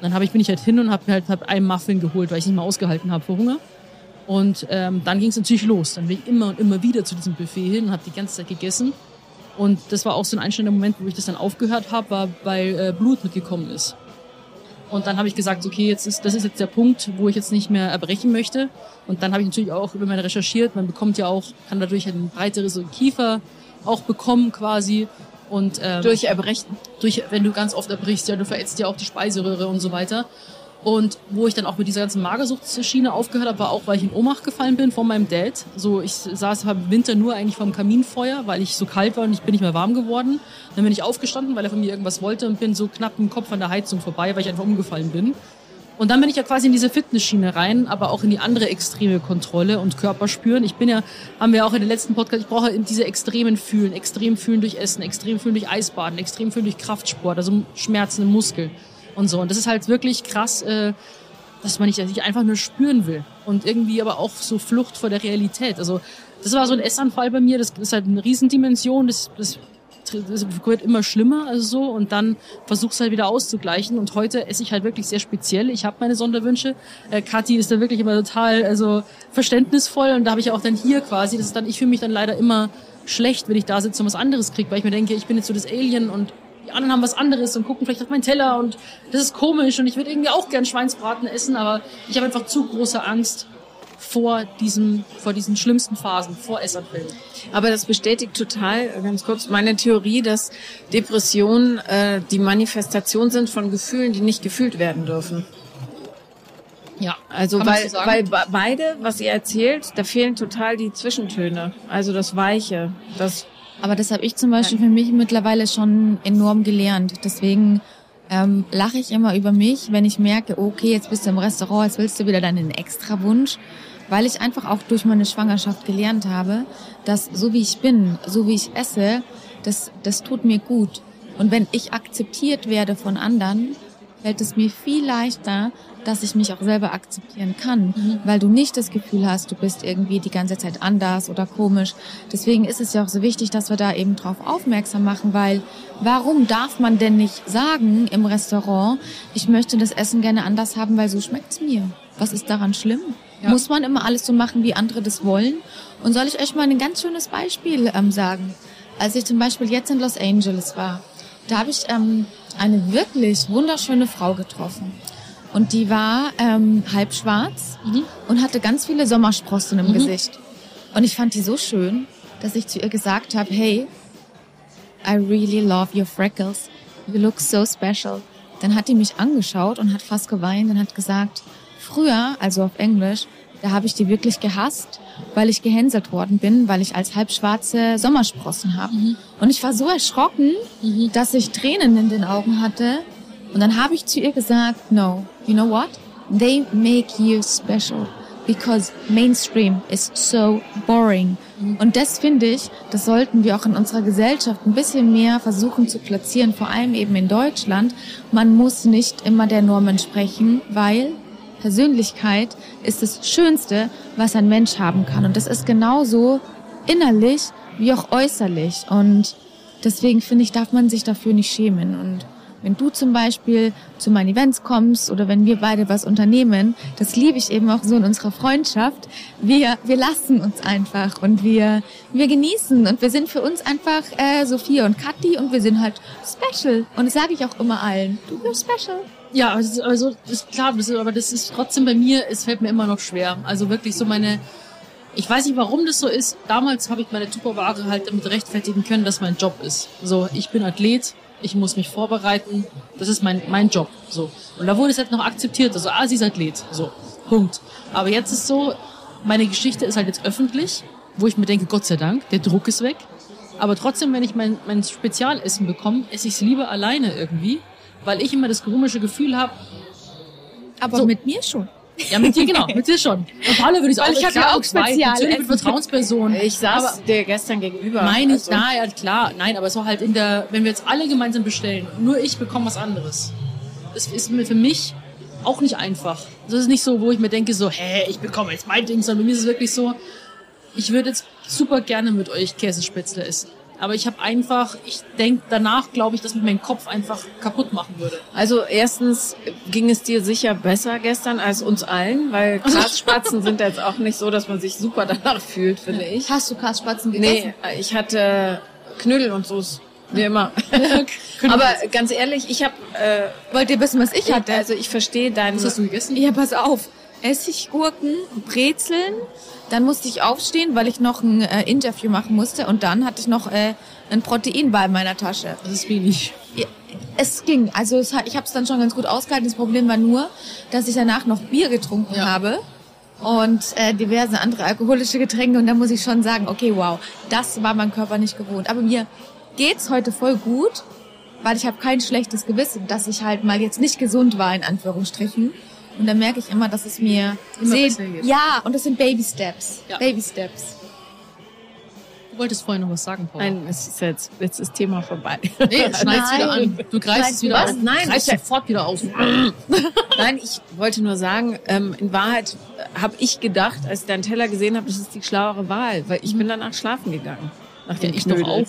dann hab ich, bin ich halt hin und habe mir halt hab einen Muffin geholt, weil ich nicht mehr ausgehalten habe vor Hunger. Und ähm, dann ging es natürlich los. Dann bin ich immer und immer wieder zu diesem Buffet hin und habe die ganze Zeit gegessen. Und das war auch so ein einstellender Moment, wo ich das dann aufgehört habe, war, weil äh, Blut mitgekommen ist. Und dann habe ich gesagt, okay, jetzt ist, das ist jetzt der Punkt, wo ich jetzt nicht mehr erbrechen möchte. Und dann habe ich natürlich auch über meine recherchiert. Man bekommt ja auch, kann dadurch ein breiteres Kiefer auch bekommen quasi. Und, ähm, durch Erbrechen? Durch, wenn du ganz oft erbrichst, ja, du verätzt ja auch die Speiseröhre und so weiter. Und wo ich dann auch mit dieser ganzen Magersuchtsschiene aufgehört habe, war auch, weil ich in Ohnmacht gefallen bin von meinem Dad. So, ich saß im Winter nur eigentlich vom Kaminfeuer, weil ich so kalt war und ich bin nicht mehr warm geworden. Dann bin ich aufgestanden, weil er von mir irgendwas wollte und bin so knapp im Kopf an der Heizung vorbei, weil ich einfach umgefallen bin. Und dann bin ich ja quasi in diese Fitnessschiene rein, aber auch in die andere extreme Kontrolle und Körperspüren. Ich bin ja, haben wir auch in den letzten Podcast, ich brauche diese extremen Fühlen, extrem fühlen durch Essen, extrem fühlen durch Eisbaden, extrem fühlen durch Kraftsport, also Schmerzen im Muskel und so. Und das ist halt wirklich krass, äh, dass man nicht, einfach nur spüren will. Und irgendwie aber auch so Flucht vor der Realität. Also das war so ein Essanfall bei mir, das ist halt eine Riesendimension, das, das wird immer schlimmer, also so, und dann versuchst halt wieder auszugleichen. Und heute esse ich halt wirklich sehr speziell. Ich habe meine Sonderwünsche. Äh, Kathi ist da wirklich immer total, also verständnisvoll. Und da habe ich auch dann hier quasi, das ist dann, ich fühle mich dann leider immer schlecht, wenn ich da sitze und was anderes kriege, weil ich mir denke, ich bin jetzt so das Alien und die anderen haben was anderes und gucken vielleicht auf meinen Teller und das ist komisch und ich würde irgendwie auch gern Schweinsbraten essen, aber ich habe einfach zu große Angst, vor diesem, vor diesen schlimmsten Phasen, vor Essanfällen. Aber das bestätigt total, ganz kurz, meine Theorie, dass Depressionen äh, die Manifestation sind von Gefühlen, die nicht gefühlt werden dürfen. Ja, Also weil, so weil be- beide, was ihr erzählt, da fehlen total die Zwischentöne. Also das Weiche, das Aber das habe ich zum Beispiel für mich mittlerweile schon enorm gelernt. Deswegen ähm, lache ich immer über mich, wenn ich merke, okay, jetzt bist du im Restaurant, jetzt willst du wieder deinen Extrawunsch, weil ich einfach auch durch meine Schwangerschaft gelernt habe, dass so wie ich bin, so wie ich esse, das, das tut mir gut. Und wenn ich akzeptiert werde von anderen, fällt es mir viel leichter, dass ich mich auch selber akzeptieren kann, weil du nicht das Gefühl hast, du bist irgendwie die ganze Zeit anders oder komisch. Deswegen ist es ja auch so wichtig, dass wir da eben drauf aufmerksam machen, weil warum darf man denn nicht sagen im Restaurant, ich möchte das Essen gerne anders haben, weil so schmeckt's mir. Was ist daran schlimm? Ja. Muss man immer alles so machen, wie andere das wollen? Und soll ich euch mal ein ganz schönes Beispiel ähm, sagen? Als ich zum Beispiel jetzt in Los Angeles war, da habe ich ähm, eine wirklich wunderschöne Frau getroffen. Und die war ähm, halb schwarz und hatte ganz viele Sommersprossen im Gesicht. Und ich fand die so schön, dass ich zu ihr gesagt habe, hey, I really love your freckles. You look so special. Dann hat die mich angeschaut und hat fast geweint und hat gesagt, früher, also auf Englisch, da habe ich die wirklich gehasst, weil ich gehänselt worden bin, weil ich als halbschwarze Sommersprossen habe. Und ich war so erschrocken, dass ich Tränen in den Augen hatte. Und dann habe ich zu ihr gesagt, no, you know what? They make you special because mainstream is so boring. Und das finde ich, das sollten wir auch in unserer Gesellschaft ein bisschen mehr versuchen zu platzieren, vor allem eben in Deutschland. Man muss nicht immer der Norm entsprechen, weil Persönlichkeit ist das Schönste, was ein Mensch haben kann. Und das ist genauso innerlich wie auch äußerlich. Und deswegen finde ich, darf man sich dafür nicht schämen. Und wenn du zum Beispiel zu meinen Events kommst oder wenn wir beide was unternehmen, das liebe ich eben auch so in unserer Freundschaft. Wir, wir lassen uns einfach und wir, wir genießen und wir sind für uns einfach äh, Sophia und Kathi und wir sind halt special. Und das sage ich auch immer allen. Du bist special. Ja, also, also ist klar, das ist, aber das ist trotzdem bei mir, es fällt mir immer noch schwer. Also wirklich so meine, ich weiß nicht, warum das so ist. Damals habe ich meine Tupperware halt damit rechtfertigen können, dass mein Job ist. So, ich bin Athlet, ich muss mich vorbereiten, das ist mein, mein Job. So. Und da wurde es halt noch akzeptiert, also, ah, sie ist Athlet. So, Punkt. Aber jetzt ist so, meine Geschichte ist halt jetzt öffentlich, wo ich mir denke, Gott sei Dank, der Druck ist weg. Aber trotzdem, wenn ich mein, mein Spezialessen bekomme, esse ich es lieber alleine irgendwie, weil ich immer das komische Gefühl habe, Aber So. mit mir schon. ja, mit dir genau, mit dir schon. Und Paula würde ich auch ich hab klar, ja auch Spezial- Natürlich mit Vertrauensperson. ich saß aber dir gestern gegenüber. meine ich, Also, na ja, klar, nein, aber so halt in der, wenn wir jetzt alle gemeinsam bestellen, nur ich bekomme was anderes. Das ist mir für mich auch nicht einfach. Das ist nicht so, wo ich mir denke so, hä, ich bekomme jetzt mein Ding, sondern bei mir ist es wirklich so, ich würde jetzt super gerne mit euch Käsespätzle essen. Aber ich habe einfach, ich denke danach, glaube ich, dass mich mein Kopf einfach kaputt machen würde. Also erstens ging es dir sicher besser gestern als uns allen, weil Glasspatzen sind jetzt auch nicht so, dass man sich super danach fühlt, finde ich. Hast du Kassspatzen gegessen? Nee, ich hatte Knödel und Soße. Wie immer. Aber ganz ehrlich, ich habe, äh, Wollt ihr wissen, was ich hatte? also ich verstehe deinen. Was hast du gegessen? Ja, pass auf. Essiggurken, Brezeln. Dann musste ich aufstehen, weil ich noch ein äh, Interview machen musste. Und dann hatte ich noch äh, ein Proteinbar in meiner Tasche. Das ist wenig. Ja, es ging. Also es, ich habe es dann schon ganz gut ausgehalten. Das Problem war nur, dass ich danach noch Bier getrunken Ja. habe. Und äh, diverse andere alkoholische Getränke. Und da muss ich schon sagen, okay, wow, das war mein Körper nicht gewohnt. Aber mir geht's heute voll gut, weil ich habe kein schlechtes Gewissen, dass ich halt mal jetzt nicht gesund war, in Anführungsstrichen. Und dann merke ich immer, dass es mir Immer. Ja, und das sind Baby Steps. Ja. Baby Steps. Du wolltest vorhin noch was sagen, Paula. Nein, es ist jetzt, jetzt ist Thema vorbei. Nee, schneid's wieder an. Du greifst es wieder Was? auf. Nein, greifst ich- sofort wieder auf. Nein, ich wollte nur sagen, ähm, in Wahrheit habe ich gedacht, als ich deinen Teller gesehen habe, das ist die schlauere Wahl, weil ich bin danach schlafen gegangen. Nach Ja, dem ich doch Knödel. auch.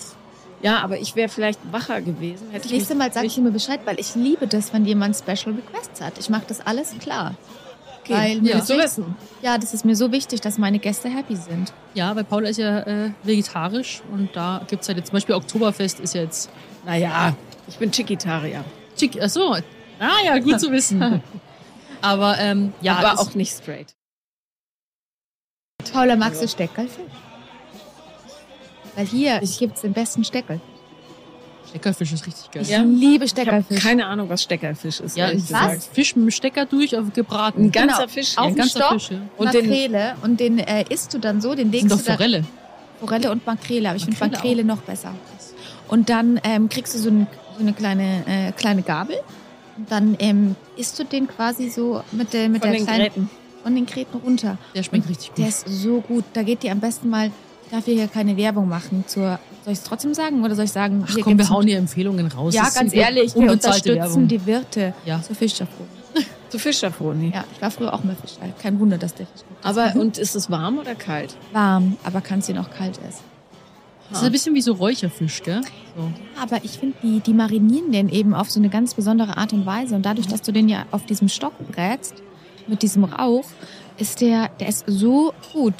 Ja, aber ich wäre vielleicht wacher gewesen. Hätte Das ich nächste Mal sagst du mir Bescheid, weil ich liebe das, wenn jemand Special Requests hat. Ich mache das alles klar. Okay, Weil ja. willst du wich- wissen? Ja, das ist mir so wichtig, dass meine Gäste happy sind. Ja, weil Paula ist ja äh, vegetarisch und da gibt's halt jetzt zum Beispiel Oktoberfest ist jetzt Naja, ich bin Chickitarier. Chick. Ach so. Ah ja, gut zu wissen. Aber ähm, ja, aber auch nicht straight. Paula, magst du Steckerlfisch? Weil hier gibt's den besten Steckel. Steckerfisch ist richtig geil. Ja. Ich liebe Ich habe Steckerfisch. keine Ahnung, was Steckerfisch ist. Ja, was? gesagt. Fisch mit dem Stecker durch, auf gebraten. Ein ganzer Genau. Fisch. Auf ein dem ganzer Stock, Fisch, ja. Und den- Makrele und den äh, isst du dann so, den Das sind legst doch Forelle. Forelle und Makrele, aber ich finde Makrele noch besser. Und dann ähm, kriegst du so, ein, so eine kleine äh, kleine Gabel und dann ähm, isst du den quasi so mit der mit Von der den kleinen Gräten. von den Gräten runter. Der schmeckt richtig gut. Der ist so gut. Da geht dir am besten mal. Ich darf hier keine Werbung machen. Zur, soll ich es trotzdem sagen oder soll ich sagen? Ach hier komm, wir hauen hier Empfehlungen raus. Ja, Das ganz ehrlich, wir unterstützen Werbung. die Wirte Ja. zur Fischschaffung. Zu Fischerfroni. Ja, ich war früher auch mal Fischer. Kein Wunder, dass der Fisch gut ist. Aber und ist es warm oder kalt? warm, aber kannst ihn auch kalt essen. Das ist ein bisschen wie so Räucherfisch, gell? So. Aber ich finde, die, die marinieren den eben auf so eine ganz besondere Art und Weise. Und dadurch, dass du den ja auf diesem Stock brätst, mit diesem Rauch, ist der, der ist so gut.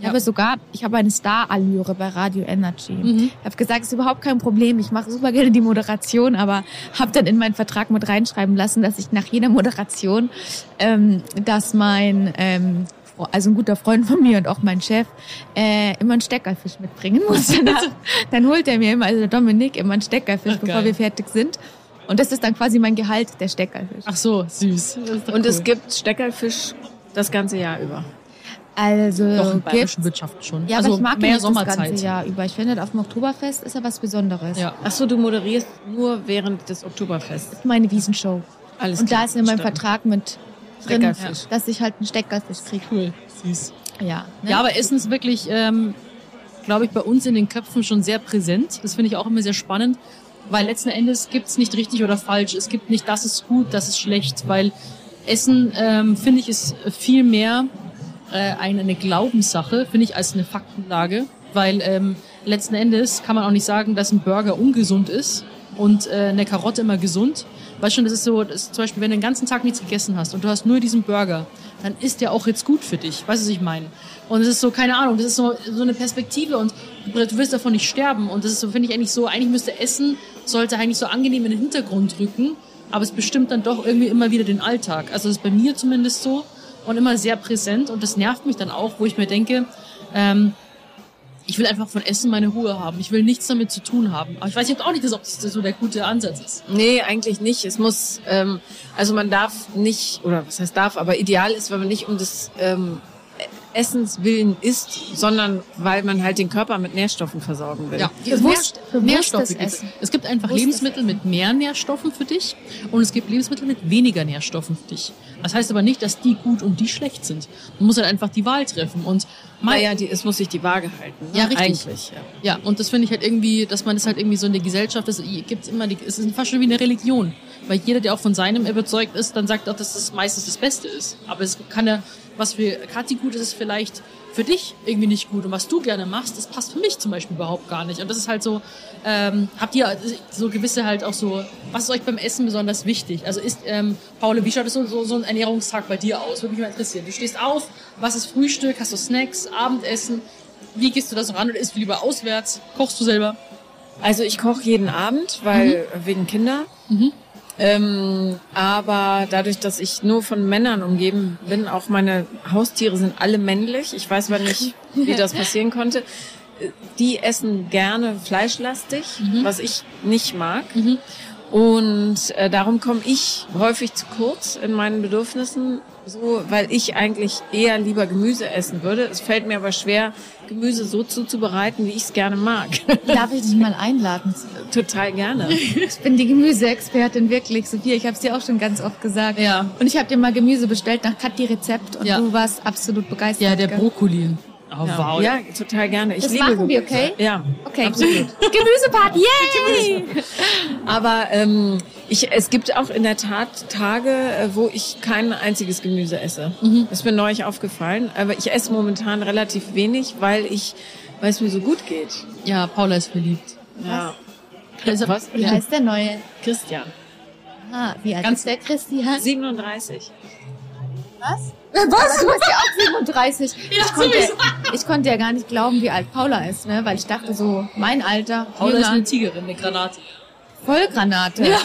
Ich Ja. habe sogar, ich habe eine Star-Allüre bei Radio Energy. Mhm. Ich habe gesagt, es ist überhaupt kein Problem. Ich mache super gerne die Moderation, aber habe dann in meinen Vertrag mit reinschreiben lassen, dass ich nach jeder Moderation, ähm, dass mein, ähm, also ein guter Freund von mir und auch mein Chef, äh, immer einen Steckerfisch mitbringen muss. Dann, dann holt er mir immer, also der Dominik, immer einen Steckerfisch, Ach, bevor geil. wir fertig sind. Und das ist dann quasi mein Gehalt, der Steckerfisch. Ach so, süß. Und cool. es gibt Steckerfisch das ganze Jahr über. Also doch in gibt, bayerischen Wirtschaft schon. ja, also aber ich mag mehr das Sommerzeit. ganze Jahr über. Ich finde, auf dem Oktoberfest ist er was Besonderes. Ja. Ach so, du moderierst nur während des Oktoberfests. Das ist meine Wiesenshow. Alles Und klar, da ist in meinem. Vertrag mit drin, Steckerfisch. dass ich halt einen Steckerfisch kriege. Cool, süß. Ja, ne? Ja, aber Essen ist wirklich, ähm, glaube ich, bei uns in den Köpfen schon sehr präsent. Das finde ich auch immer sehr spannend, weil letzten Endes gibt's nicht richtig oder falsch. Es gibt nicht, das ist gut, das ist schlecht, weil Essen, ähm, finde ich, ist viel mehr äh, eine, eine Glaubenssache, finde ich, als eine Faktenlage, weil ähm, letzten Endes kann man auch nicht sagen, dass ein Burger ungesund ist und äh, eine Karotte immer gesund. Weißt schon, das ist so, das ist zum Beispiel, wenn du den ganzen Tag nichts gegessen hast und du hast nur diesen Burger, dann ist der auch jetzt gut für dich. Weißt du, was ich meine? Und es ist so, keine Ahnung, das ist so, so eine Perspektive und du wirst davon nicht sterben. Und das ist so, finde ich eigentlich so, eigentlich müsste Essen, sollte eigentlich so angenehm in den Hintergrund rücken, aber es bestimmt dann doch irgendwie immer wieder den Alltag. Also das ist bei mir zumindest so und immer sehr präsent und das nervt mich dann auch, wo ich mir denke, ähm, ich will einfach von Essen meine Ruhe haben. Ich will nichts damit zu tun haben. Aber ich weiß jetzt auch nicht, ob das so der gute Ansatz ist. Nee, eigentlich nicht. Es muss, ähm, also man darf nicht, oder was heißt darf, aber ideal ist, wenn man nicht um des ähm, Essens willen isst, sondern weil man halt den Körper mit Nährstoffen versorgen will. Ja, Bewusst- bewusstes Nährstoffe gibt es. Essen. Es gibt einfach Bewusstes Lebensmittel mit mehr Nährstoffen für dich und es gibt Lebensmittel mit weniger Nährstoffen für dich. Das heißt aber nicht, dass die gut und die schlecht sind. Man muss halt einfach die Wahl treffen und Naja, die, es muss sich die Waage halten. Ne? Ja, richtig. Eigentlich, ja. Ja, und das finde ich halt irgendwie, dass man das halt irgendwie so in der Gesellschaft, das gibt's immer, die, es ist fast schon wie eine Religion. Weil jeder, der auch von seinem überzeugt ist, dann sagt auch, dass das meistens das Beste ist. Aber es kann ja, was für Kathi gut ist, ist vielleicht für dich irgendwie nicht gut. Und was du gerne machst, das passt für mich zum Beispiel überhaupt gar nicht. Und das ist halt so, ähm, habt ihr so gewisse halt auch so, was ist euch beim Essen besonders wichtig? Also ist, ähm, Paule, wie schaut es so, so, so ein Ernährungstag bei dir aus? Würde mich mal interessieren. Du stehst auf, was ist Frühstück, hast du Snacks, Abendessen? Wie gehst du da so ran oder isst du lieber auswärts? Kochst du selber? Also ich koche jeden Abend, weil wegen Kinder. Mhm. Ähm, aber dadurch, dass ich nur von Männern umgeben bin, auch meine Haustiere sind alle männlich. Ich weiß aber nicht, wie das passieren konnte. Die essen gerne fleischlastig, was ich nicht mag. Und äh, darum komme ich häufig zu kurz in meinen Bedürfnissen, so, weil ich eigentlich eher lieber Gemüse essen würde. Es fällt mir aber schwer, Gemüse so zuzubereiten, wie ich es gerne mag. Darf ich dich mal einladen? Total gerne. Ich bin die Gemüseexpertin, wirklich, Sophia. Ich habe es dir auch schon ganz oft gesagt. Ja. Und ich habe dir mal Gemüse bestellt nach Kathi Rezept und Ja. du warst absolut begeistert. Ja, der gell? Brokkoli. Oh, Ja, wow. ja, total gerne. Ich Das liebe machen wir, okay? Ja, Okay, absolut. Gemüseparty, yay! Aber ähm, ich, es gibt auch in der Tat Tage, äh, wo ich kein einziges Gemüse esse. Mhm. Das ist mir neulich aufgefallen. Aber ich esse momentan relativ wenig, weil ich, weil es mir so gut geht. Ja, Paula ist verliebt. Ja. Also, Was? Wie heißt der neue? Christian. Ah, wie alt Ganz- ist der Christian? 37. Was? Was? Du bist ja auch 37. ich, konnte, ich konnte ja gar nicht glauben, wie alt Paula ist, ne? weil ich dachte so, mein Alter, Paula ist eine jünger, Tigerin, eine Granate. Vollgranate.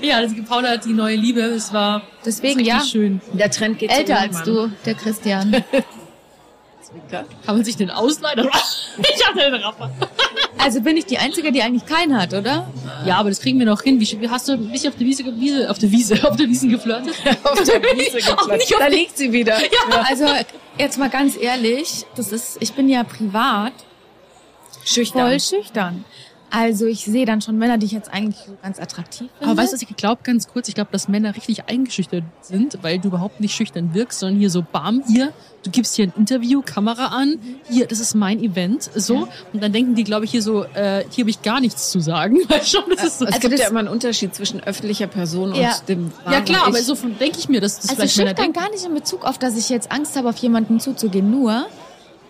Ja, das, Paula hat die neue Liebe. Es war Deswegen, ja, schön. Der Trend geht älter als du, der Christian. Kann man sich den ausleihen? ich hatte den Rapper. Also bin ich die Einzige, die eigentlich keinen hat, oder? Ja, aber das kriegen wir noch hin. Wie, hast du bisschen auf der Wiese, Wiese auf der Wiese, auf der Wiese geflirtet? Auf der Wiese auf Da liegt sie wieder. Also jetzt mal ganz ehrlich, das ist, ich bin ja privat Schüchtern. voll schüchtern. Also ich sehe dann schon Männer, die ich jetzt eigentlich so ganz attraktiv finde. Aber weißt du, was ich glaube, ganz kurz, ich glaube, dass Männer richtig eingeschüchtert sind, weil du überhaupt nicht schüchtern wirkst, sondern hier so, bam, hier, du gibst hier ein Interview, Kamera an, hier, das ist mein Event, so. Und dann denken die, glaube ich, hier so, äh, hier habe ich gar nichts zu sagen, weil schon, das ist so. Es Also gibt das- ja immer einen Unterschied zwischen öffentlicher Person Ja. und dem ja wahren klar, aber so denke ich mir, dass das Also vielleicht Männer schüchtern denken. gar nicht in Bezug auf, dass ich jetzt Angst habe, auf jemanden zuzugehen. Nur,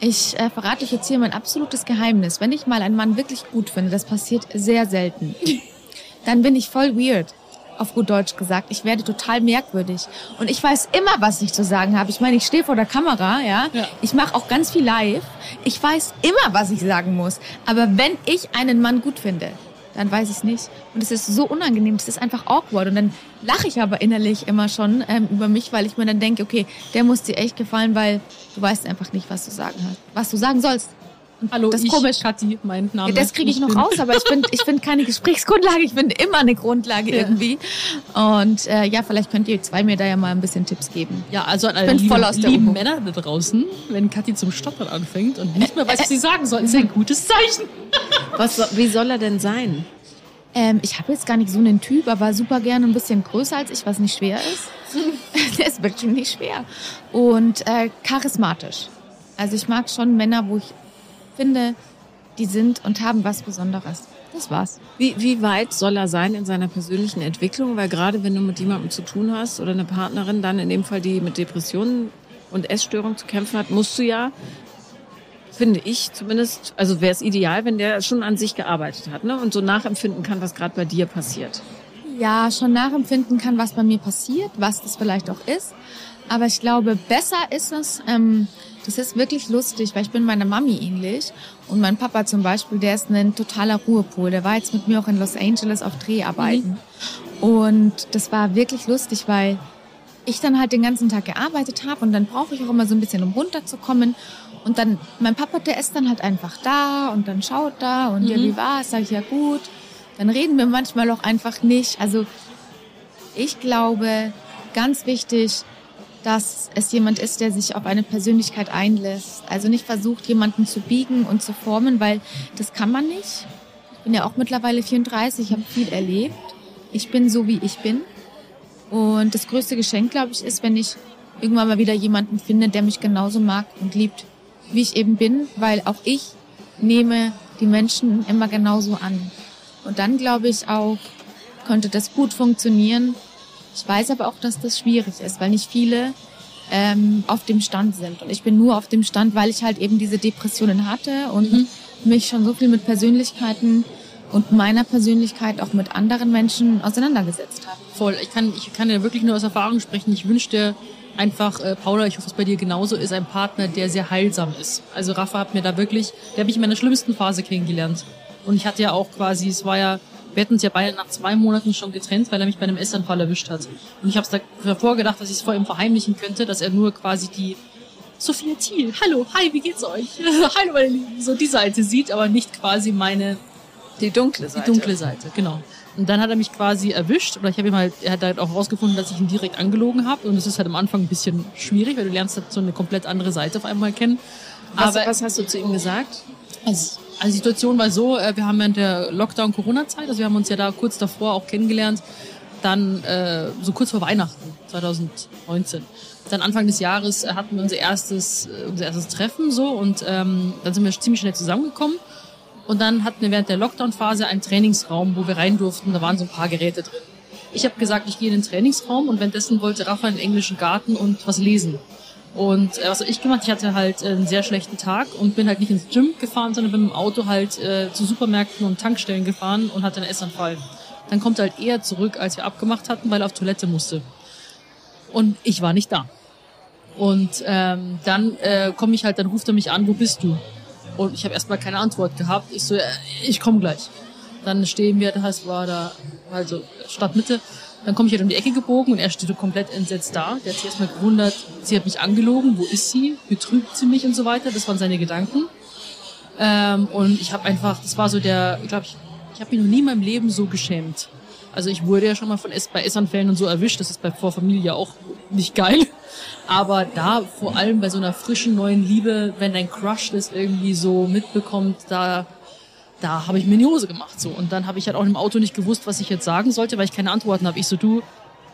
ich äh, verrate euch jetzt hier mein absolutes Geheimnis. Wenn ich mal einen Mann wirklich gut finde, das passiert sehr selten, dann bin ich voll weird. Auf gut Deutsch gesagt. Ich werde total merkwürdig. Und ich weiß immer, was ich zu sagen habe. Ich meine, ich stehe vor der Kamera, ja. Ja. Ich mache auch ganz viel live. Ich weiß immer, was ich sagen muss. Aber wenn ich einen Mann gut finde, dann weiß ich es nicht. Und es ist so unangenehm, es ist einfach awkward. Und dann lache ich aber innerlich immer schon ähm, über mich, weil ich mir dann denke, okay, der muss dir echt gefallen, weil du weißt einfach nicht, was du sagen hast, was du sagen sollst. Hallo, das ist ich, komisch. Kathi, mein Name. Ja, das kriege ich noch bin- raus, aber ich finde ich find keine Gesprächsgrundlage. Ich finde immer eine Grundlage Ja. irgendwie. Und äh, ja, vielleicht könnt ihr zwei mir da ja mal ein bisschen Tipps geben. Ja, also an alle bin lieben, voll aus der lieben Übung. Männer da draußen, wenn Kathi zum Stottern anfängt und nicht mehr weiß, was sie sagen soll, ist ein gutes Zeichen. Was, so- wie soll er denn sein? Ähm, ich habe jetzt gar nicht so einen Typ, aber super gerne ein bisschen größer als ich, was nicht schwer ist. Der ist wirklich nicht schwer. Und äh, charismatisch. Also ich mag schon Männer, wo ich finde, die sind und haben was Besonderes. Das war's. Wie, wie weit soll er sein in seiner persönlichen Entwicklung? Weil gerade wenn du mit jemandem zu tun hast oder eine Partnerin, dann in dem Fall, die mit Depressionen und Essstörungen zu kämpfen hat, musst du ja, finde ich zumindest, also wäre es ideal, wenn der schon an sich gearbeitet hat ne? und so nachempfinden kann, was gerade bei dir passiert. Ja, schon nachempfinden kann, was bei mir passiert, was das vielleicht auch ist. Aber ich glaube, besser ist es, ähm, das ist wirklich lustig, weil ich bin meiner Mami ähnlich. Und mein Papa zum Beispiel, der ist ein totaler Ruhepol. Der war jetzt mit mir auch in Los Angeles auf Dreharbeiten. Und das war wirklich lustig, weil ich dann halt den ganzen Tag gearbeitet habe und dann brauche ich auch immer so ein bisschen, um runterzukommen. Und dann, mein Papa, der ist dann halt einfach da und dann schaut da und ja, wie war's? Sag ich, ja gut. Dann reden wir manchmal auch einfach nicht. Also ich glaube, ganz wichtig, dass es jemand ist, der sich auf eine Persönlichkeit einlässt. Also nicht versucht, jemanden zu biegen und zu formen, weil das kann man nicht. Ich bin ja auch mittlerweile 34, ich habe viel erlebt. Ich bin so, wie ich bin. Und das größte Geschenk, glaube ich, ist, wenn ich irgendwann mal wieder jemanden finde, der mich genauso mag und liebt, wie ich eben bin, weil auch ich nehme die Menschen immer genauso an. Und dann glaube ich auch, könnte das gut funktionieren. Ich weiß aber auch, dass das schwierig ist, weil nicht viele ähm, auf dem Stand sind. Und ich bin nur auf dem Stand, weil ich halt eben diese Depressionen hatte und mich schon so viel mit Persönlichkeiten und meiner Persönlichkeit auch mit anderen Menschen auseinandergesetzt habe. Voll. Ich kann, ich kann ja wirklich nur aus Erfahrung sprechen. Ich wünsche dir einfach, äh, Paula, ich hoffe, es bei dir genauso ist, ein Partner, der sehr heilsam ist. Also Rafa hat mir da wirklich, der habe ich in meiner schlimmsten Phase kennengelernt. Und ich hatte ja auch quasi, es war ja, wir hätten uns ja beide nach zwei Monaten schon getrennt, weil er mich bei einem Essanfall erwischt hat. Und ich habe da davor gedacht, dass ich es vor ihm verheimlichen könnte, dass er nur quasi die Sophia Thiel, hallo, hi, wie geht's euch? hallo, meine Lieben, so die Seite sieht, aber nicht quasi meine Die dunkle die Seite. dunkle Seite, genau. Und dann hat er mich quasi erwischt, oder ich habe ihm halt, er hat halt auch rausgefunden, dass ich ihn direkt angelogen habe. Und das ist halt am Anfang ein bisschen schwierig, weil du lernst halt so eine komplett andere Seite auf einmal kennen. Was, Aber was hast du zu ihm gesagt? also, also die Situation war so, äh, wir haben während der Lockdown-Corona-Zeit, also wir haben uns ja da kurz davor auch kennengelernt, dann äh, so kurz vor Weihnachten 2019. Dann Anfang des Jahres äh, hatten wir unser erstes, äh, unser erstes Treffen so und ähm, dann sind wir ziemlich schnell zusammengekommen. Und dann hatten wir während der Lockdown-Phase einen Trainingsraum, wo wir rein durften. Da waren so ein paar Geräte drin. Ich habe gesagt, ich gehe in den Trainingsraum und währenddessen wollte Rafa in den englischen Garten und was lesen. Und äh, was habe ich gemacht? Ich hatte halt äh, einen sehr schlechten Tag und bin halt nicht ins Gym gefahren, sondern bin mit dem Auto halt äh, zu Supermärkten und Tankstellen gefahren und hatte einen Essanfall. Dann kommt er halt eher zurück, als wir abgemacht hatten, weil er auf Toilette musste. Und ich war nicht da. Und ähm, dann äh, komme ich halt, dann ruft er mich an, wo bist du? Und ich habe erstmal keine Antwort gehabt. Ich so, äh, ich komme gleich. Dann stehen wir, das heißt, war da, also Stadtmitte. Dann komme ich halt um die Ecke gebogen und er steht komplett entsetzt da. Der hat sich erstmal gewundert, sie hat mich angelogen, wo ist sie? Betrügt sie mich und so weiter. Das waren seine Gedanken. Ähm, und ich habe einfach, das war so der, ich glaube, ich, ich habe mich noch nie in meinem Leben so geschämt. Also ich wurde ja schon mal von Ess bei Essanfällen und so erwischt. Das ist bei vor Familie auch nicht geil. Aber da vor allem bei so einer frischen neuen Liebe, wenn dein Crush das irgendwie so mitbekommt, da da habe ich mir die Hose gemacht so und dann habe ich halt auch im Auto nicht gewusst, was ich jetzt sagen sollte, weil ich keine Antworten habe. Ich so du,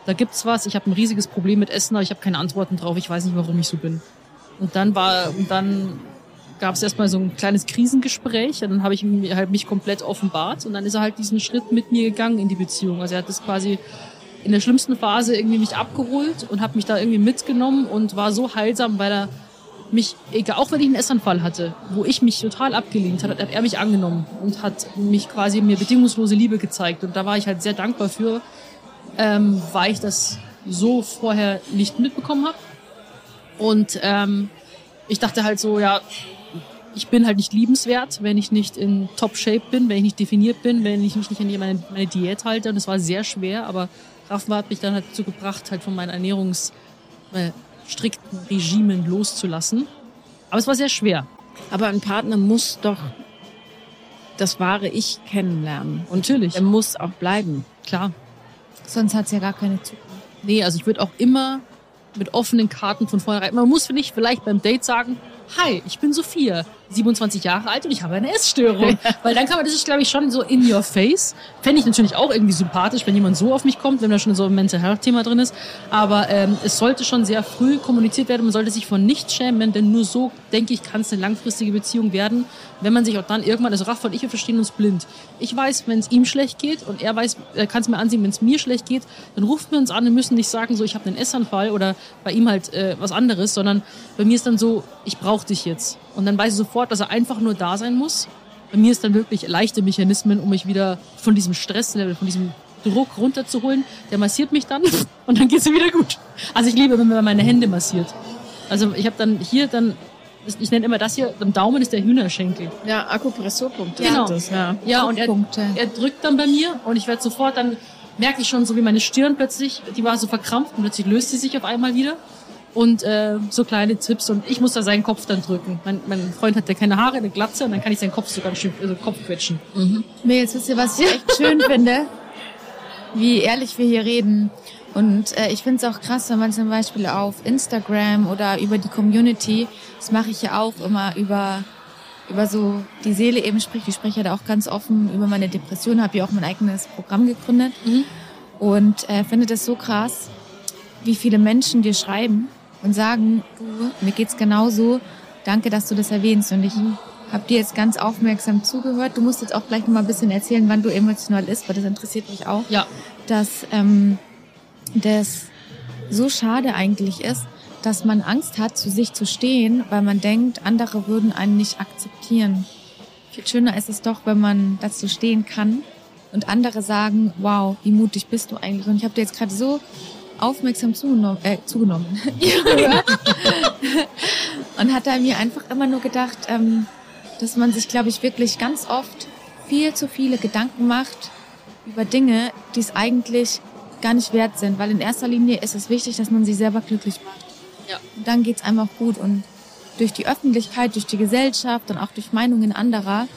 da gibt's was, ich habe ein riesiges Problem mit Essen, aber ich habe keine Antworten drauf. Ich weiß nicht, warum ich so bin. Und dann war und dann gab es erstmal so ein kleines Krisengespräch und dann habe ich mir halt mich komplett offenbart und dann ist er halt diesen Schritt mit mir gegangen in die Beziehung. Also er hat das quasi in der schlimmsten Phase irgendwie mich abgeholt und hat mich da irgendwie mitgenommen und war so heilsam, weil er mich, egal, auch wenn ich einen Essanfall hatte, wo ich mich total abgelehnt hat, hat er mich angenommen und hat mich quasi mir bedingungslose Liebe gezeigt. Und da war ich halt sehr dankbar für, ähm, weil ich das so vorher nicht mitbekommen habe. Und ähm, ich dachte halt so, ja, ich bin halt nicht liebenswert, wenn ich nicht in Top-Shape bin, wenn ich nicht definiert bin, wenn ich mich nicht an meine, meine Diät halte. Und es war sehr schwer, aber Rafa hat mich dann halt dazu gebracht, halt von meinen Ernährungs... Äh, strikten Regimen loszulassen. Aber es war sehr schwer. Aber ein Partner muss doch das wahre Ich kennenlernen. Und Natürlich. Er muss auch bleiben. Klar. Sonst hat's ja gar keine Zukunft. Nee, also ich würde auch immer mit offenen Karten von vornherein. Man muss nicht vielleicht beim Date sagen, hi, ich bin Sophia, 27 Jahre alt und ich habe eine Essstörung. Weil dann kann man, das ist glaube ich schon so in your face. Fände ich natürlich auch irgendwie sympathisch, wenn jemand so auf mich kommt, wenn da schon so ein Mental Health Thema drin ist. Aber ähm, es sollte schon sehr früh kommuniziert werden. Man sollte sich von nichts schämen, denn nur so, denke ich, kann es eine langfristige Beziehung werden, wenn man sich auch dann irgendwann, also Raff und ich, wir verstehen uns blind. Ich weiß, wenn es ihm schlecht geht und er weiß, er kann es mir ansehen, wenn es mir schlecht geht, dann rufen wir uns an und müssen nicht sagen, so ich habe einen Essanfall oder bei ihm halt äh, was anderes, sondern bei mir ist dann so, ich brauche dich jetzt. Und dann weiß ich sofort, dass er einfach nur da sein muss. Bei mir ist dann wirklich leichte Mechanismen, um mich wieder von diesem Stresslevel, von diesem Druck runterzuholen. Der massiert mich dann und dann geht's mir wieder gut. Also ich liebe, wenn man meine Hände massiert. Also ich habe dann hier dann ich nenne immer das hier, am Daumen ist der Hühnerschenkel. Ja, Akupressurpunkte. Genau. Das, ja. Ja, und er, er drückt dann bei mir und ich werde sofort, dann merke ich schon so, wie meine Stirn plötzlich, die war so verkrampft und plötzlich löst sie sich auf einmal wieder. Und äh, so kleine Tipps und ich muss da seinen Kopf dann drücken. Mein, mein Freund hat ja keine Haare, eine Glatze und dann kann ich seinen Kopf so ganz schön, also Kopf quetschen. Mhm. Nee, jetzt wisst ihr, was ich echt schön finde, wie ehrlich wir hier reden. Und äh, ich finde es auch krass, wenn man zum Beispiel auf Instagram oder über die Community, das mache ich ja auch immer über über so die Seele eben spricht. Ich spreche ja da auch ganz offen über meine Depression, habe ja auch mein eigenes Programm gegründet mhm. und äh, finde das so krass, wie viele Menschen dir schreiben und sagen, du, mir geht's genauso. Danke, dass du das erwähnst und ich mhm. habe dir jetzt ganz aufmerksam zugehört. Du musst jetzt auch gleich noch mal ein bisschen erzählen, wann du emotional ist, weil das interessiert mich auch. Ja. Dass ähm, das so schade eigentlich ist, dass man Angst hat, zu sich zu stehen, weil man denkt, andere würden einen nicht akzeptieren. Viel schöner ist es doch, wenn man dazu stehen kann und andere sagen, wow, wie mutig bist du eigentlich. Und ich habe dir jetzt gerade so aufmerksam zugenommen, äh, zugenommen und hat da mir einfach immer nur gedacht, ähm, dass man sich, glaube ich, wirklich ganz oft viel zu viele Gedanken macht über Dinge, die es eigentlich gar nicht wert sind, weil in erster Linie ist es wichtig, dass man sich selber glücklich macht. Ja. Und dann geht's einem auch gut und durch die Öffentlichkeit, durch die Gesellschaft und auch durch Meinungen anderer,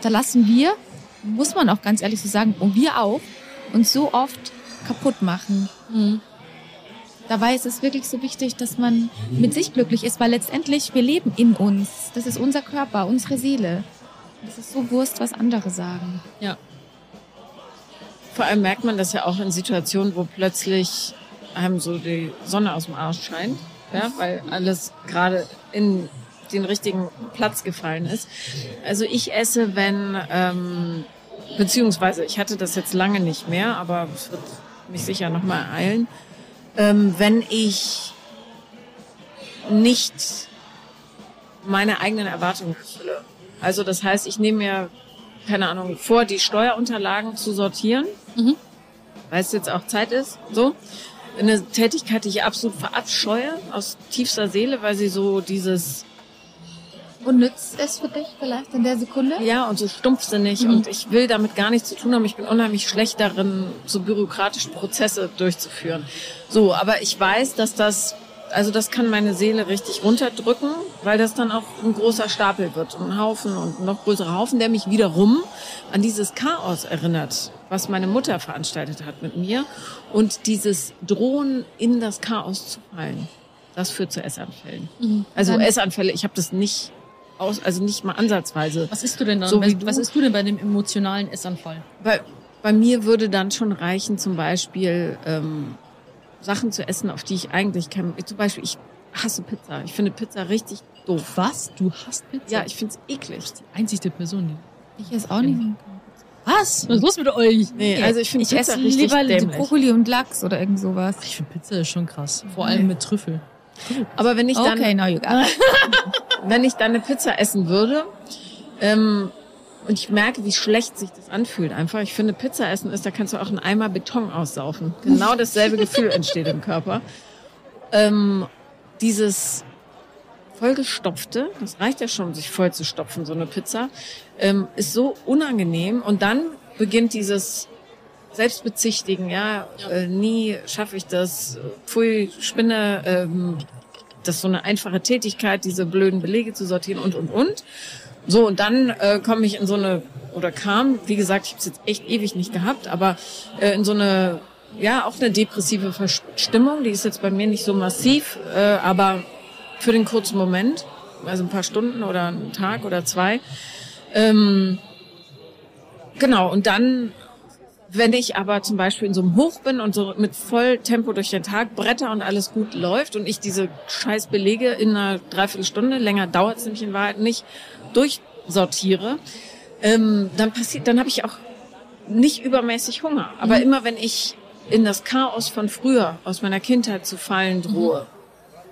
da lassen wir, muss man auch ganz ehrlich so sagen, und wir auch, uns so oft kaputt machen. Mhm. Dabei ist es wirklich so wichtig, dass man mit sich glücklich ist, weil letztendlich wir leben in uns. Das ist unser Körper, unsere Seele. Es ist so Wurst, was andere sagen. Ja. Vor allem merkt man das ja auch in Situationen, wo plötzlich einem so die Sonne aus dem Arsch scheint, ja, weil alles gerade in den richtigen Platz gefallen ist. Also ich esse, wenn, ähm, beziehungsweise ich hatte das jetzt lange nicht mehr, aber es wird mich sicher nochmal eilen, ähm, wenn ich nicht meine eigenen Erwartungen erfülle. Also das heißt, ich nehme mir keine Ahnung, vor, die Steuerunterlagen zu sortieren, mhm. weil es jetzt auch Zeit ist, so. Eine Tätigkeit, die ich absolut verabscheue, aus tiefster Seele, weil sie so dieses... Unnütz ist für dich vielleicht in der Sekunde? Ja, und so stumpfsinnig. Mhm. Und ich will damit gar nichts zu tun haben. Ich bin unheimlich schlecht darin, so bürokratische Prozesse durchzuführen. So, aber ich weiß, dass das also das kann meine Seele richtig runterdrücken, weil das dann auch ein großer Stapel wird, ein Haufen und ein noch größerer Haufen, der mich wiederum an dieses Chaos erinnert, was meine Mutter veranstaltet hat mit mir und dieses Drohen in das Chaos zu fallen. Das führt zu Essanfällen. Also Dann- Essanfälle, ich habe das nicht aus, also nicht mal ansatzweise. Was isst du denn dann? So wie was, du. was isst du denn bei dem emotionalen Essanfall? Bei, bei mir würde dann schon reichen, zum Beispiel ähm, Sachen zu essen, auf die ich eigentlich kein. Zum Beispiel, ich hasse Pizza. Ich finde Pizza richtig doof. Was? Du hast Pizza? Ja, ich finde es eklig. Einzigste Person, die. Ich esse auch nicht. Was? Was ist los mit euch? Nee, also ich finde ich Pizza esse richtig lieber dämlich. Brokkoli und Lachs oder irgend sowas. Ich finde Pizza ist schon krass. Vor allem mit Trüffel. Aber wenn ich dann, Okay, now you got it. wenn ich dann eine Pizza essen würde, ähm, und ich merke, wie schlecht sich das anfühlt einfach. Ich finde, Pizza essen ist, da kannst du auch einen Eimer Beton aussaufen. Genau dasselbe Gefühl entsteht im Körper. Ähm, dieses vollgestopfte, das reicht ja schon, sich voll zu stopfen, so eine Pizza, ähm, ist so unangenehm. Und dann beginnt dieses Selbstbezichtigen, ja, Äh, nie schaffe ich das, pfui, Spinne, ähm, das ist so eine einfache Tätigkeit, diese blöden Belege zu sortieren und, und, und. So, und dann äh, komme ich in so eine, oder kam, wie gesagt, ich habe es jetzt echt ewig nicht gehabt, aber äh, in so eine, ja, auch eine depressive Verstimmung, die ist jetzt bei mir nicht so massiv, äh, aber für den kurzen Moment, also ein paar Stunden oder einen Tag oder zwei. Ähm, genau, und dann wenn ich aber zum Beispiel in so einem Hoch bin und so mit Volltempo durch den Tag bretter und alles gut läuft und ich diese scheiß Belege in einer Dreiviertelstunde, länger dauert es nämlich in Wahrheit nicht, durchsortiere, ähm, dann passiert, dann habe ich auch nicht übermäßig Hunger. Aber immer wenn ich in das Chaos von früher, aus meiner Kindheit zu fallen drohe,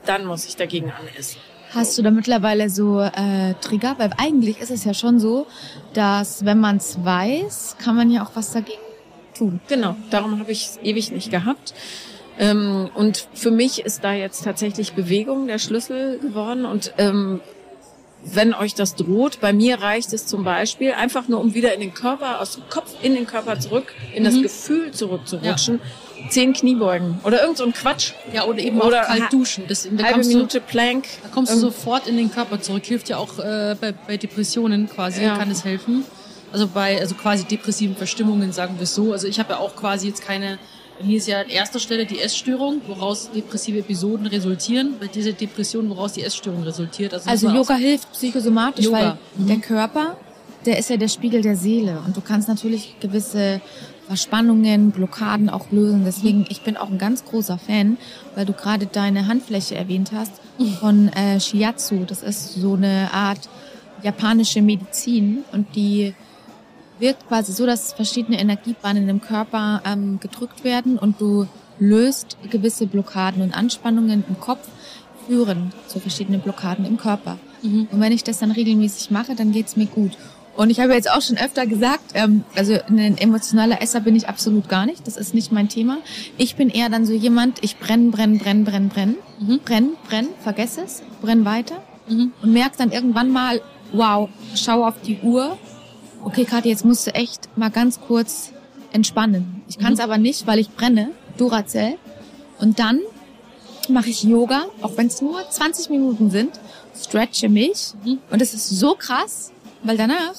dann muss ich dagegen anessen. Hast du da mittlerweile so äh, Trigger? Weil eigentlich ist es ja schon so, dass wenn man es weiß, kann man ja auch was dagegen tun. Genau, darum habe ich es ewig nicht gehabt. Ähm, und für mich ist da jetzt tatsächlich Bewegung der Schlüssel geworden. Und ähm, wenn euch das droht, bei mir reicht es zum Beispiel einfach nur, um wieder in den Körper, aus dem Kopf in den Körper zurück, in das Gefühl zurückzurutschen, zehn Kniebeugen oder irgend so ein Quatsch. Ja, oder eben Oder auch kalt duschen. Das, da Halbe kommst du, Minute Plank. Da kommst du Ähm, sofort in den Körper zurück. Hilft ja auch äh, bei, bei Depressionen quasi, Ja. kann es helfen. Also bei also quasi depressiven Verstimmungen, sagen wir es so. Also ich habe ja auch quasi jetzt keine, bei mir ist ja an erster Stelle die Essstörung, woraus depressive Episoden resultieren. Bei dieser Depression, woraus die Essstörung resultiert. Also, Also Yoga hilft psychosomatisch, Yoga. weil Mhm. der Körper, der ist ja der Spiegel der Seele und du kannst natürlich gewisse Verspannungen, Blockaden auch lösen. Deswegen, ich bin auch ein ganz großer Fan, weil du gerade deine Handfläche erwähnt hast von äh, Shiatsu. Das ist so eine Art japanische Medizin und die wirkt quasi so, dass verschiedene Energiebahnen im Körper ähm, gedrückt werden und du löst gewisse Blockaden und Anspannungen im Kopf führen zu verschiedenen Blockaden im Körper. Und wenn ich das dann regelmäßig mache, dann geht's mir gut. Und ich habe jetzt auch schon öfter gesagt, ähm, also ein emotionaler Esser bin ich absolut gar nicht. Das ist nicht mein Thema. Ich bin eher dann so jemand, ich brenne, brenne, brenne, brenne, brenne, brenn, brenn, vergesse es, brenn weiter und merke dann irgendwann mal, wow, schau auf die Uhr. Okay, Kathi, jetzt musst du echt mal ganz kurz entspannen. Ich kann es aber nicht, weil ich brenne, Duracell. Und dann mache ich Yoga, auch wenn es nur 20 Minuten sind, stretche mich und es ist so krass, weil danach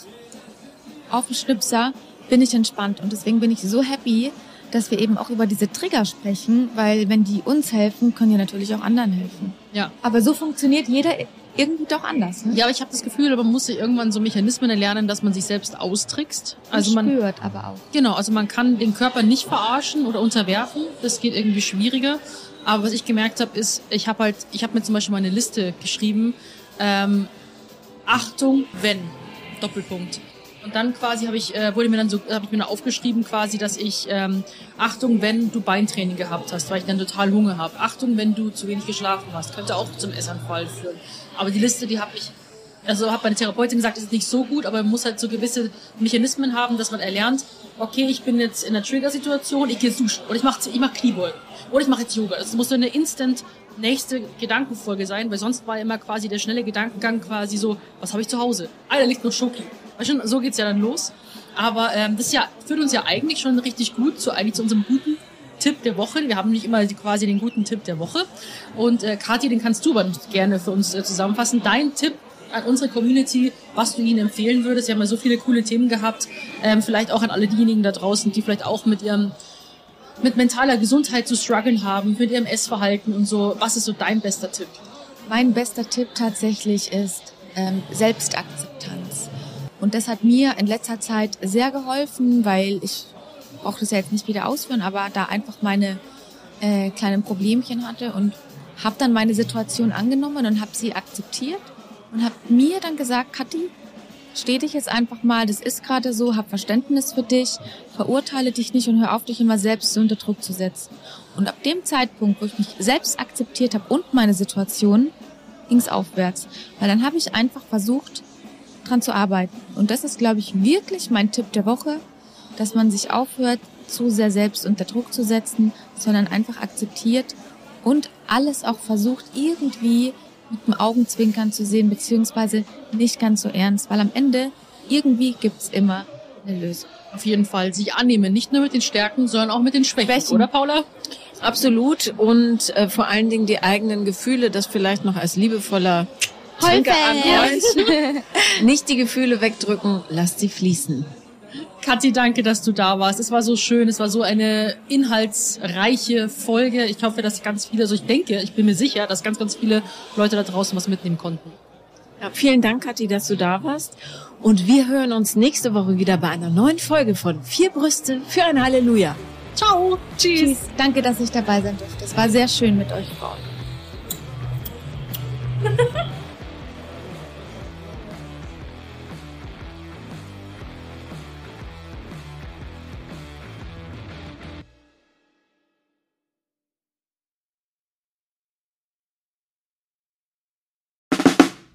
auf dem Schnipser bin ich entspannt und deswegen bin ich so happy, dass wir eben auch über diese Trigger sprechen, weil wenn die uns helfen, können die natürlich auch anderen helfen. Ja. Aber so funktioniert jeder irgendwie doch anders. Ne? Ja, aber ich habe das Gefühl, man muss sich irgendwann so Mechanismen erlernen, dass man sich selbst austrickst. Also man spürt aber auch. Genau, also man kann den Körper nicht verarschen oder unterwerfen. Das geht irgendwie schwieriger. Aber was ich gemerkt habe, ist, ich habe halt, ich habe mir zum Beispiel mal eine Liste geschrieben. Ähm, Achtung, wenn Doppelpunkt. Und dann quasi habe ich, äh, wurde mir dann so, habe ich mir dann aufgeschrieben quasi, dass ich ähm, Achtung, wenn du Beintraining gehabt hast, weil ich dann total Hunger habe. Achtung, wenn du zu wenig geschlafen hast, könnte auch zum Essanfall führen. Aber die Liste, die habe ich also hat meine Therapeutin gesagt, ist nicht so gut, aber man muss halt so gewisse Mechanismen haben, dass man erlernt, okay, ich bin jetzt in einer Trigger-Situation, ich gehe duschen oder ich mache ich mach Kniebeugen oder ich mache jetzt Yoga. Das muss so eine instant nächste Gedankenfolge sein, weil sonst war immer quasi der schnelle Gedankengang quasi so, was habe ich zu Hause? Ah, da liegt noch Schoki. Du, so geht's ja dann los. Aber ähm, das ja, führt uns ja eigentlich schon richtig gut zu, eigentlich zu unserem guten Tipp der Woche. Wir haben nicht immer quasi den guten Tipp der Woche. Und äh, Kathi, den kannst du aber gerne für uns äh, zusammenfassen. Dein Tipp an unsere Community, was du ihnen empfehlen würdest. Sie haben ja so viele coole Themen gehabt. Ähm, vielleicht auch an alle diejenigen da draußen, die vielleicht auch mit ihrem mit mentaler Gesundheit zu strugglen haben, mit ihrem Essverhalten und so. Was ist so dein bester Tipp? Mein bester Tipp tatsächlich ist ähm, Selbstakzeptanz. Und das hat mir in letzter Zeit sehr geholfen, weil ich brauche das ja jetzt nicht wieder ausführen, aber da einfach meine äh, kleinen Problemchen hatte und habe dann meine Situation angenommen und habe sie akzeptiert und habe mir dann gesagt, Kathi, steh dich jetzt einfach mal, das ist gerade so, hab Verständnis für dich, verurteile dich nicht und hör auf, dich immer selbst unter Druck zu setzen. Und ab dem Zeitpunkt, wo ich mich selbst akzeptiert habe und meine Situation, ging es aufwärts. Weil dann habe ich einfach versucht, dran zu arbeiten. Und das ist, glaube ich, wirklich mein Tipp der Woche, dass man sich aufhört, zu sehr selbst unter Druck zu setzen, sondern einfach akzeptiert und alles auch versucht, irgendwie mit dem Augenzwinkern zu sehen, beziehungsweise nicht ganz so ernst, weil am Ende irgendwie gibt's immer eine Lösung. Auf jeden Fall sich annehmen, nicht nur mit den Stärken, sondern auch mit den Schwächen, Schwächen. oder Paula? Absolut. Und äh, vor allen Dingen die eigenen Gefühle, das vielleicht noch als liebevoller Zwinker an euch. Nicht die Gefühle wegdrücken, lasst sie fließen. Kathi, danke, dass du da warst. Es war so schön, es war so eine inhaltsreiche Folge. Ich hoffe, dass ganz viele, also ich denke, ich bin mir sicher, dass ganz, ganz viele Leute da draußen was mitnehmen konnten. Ja, vielen Dank, Kathi, dass du da warst. Und wir hören uns nächste Woche wieder bei einer neuen Folge von Vier Brüste für ein Halleluja. Ciao, tschüss. Tschüss. Danke, dass ich dabei sein durfte. Es war sehr schön mit euch Frauen.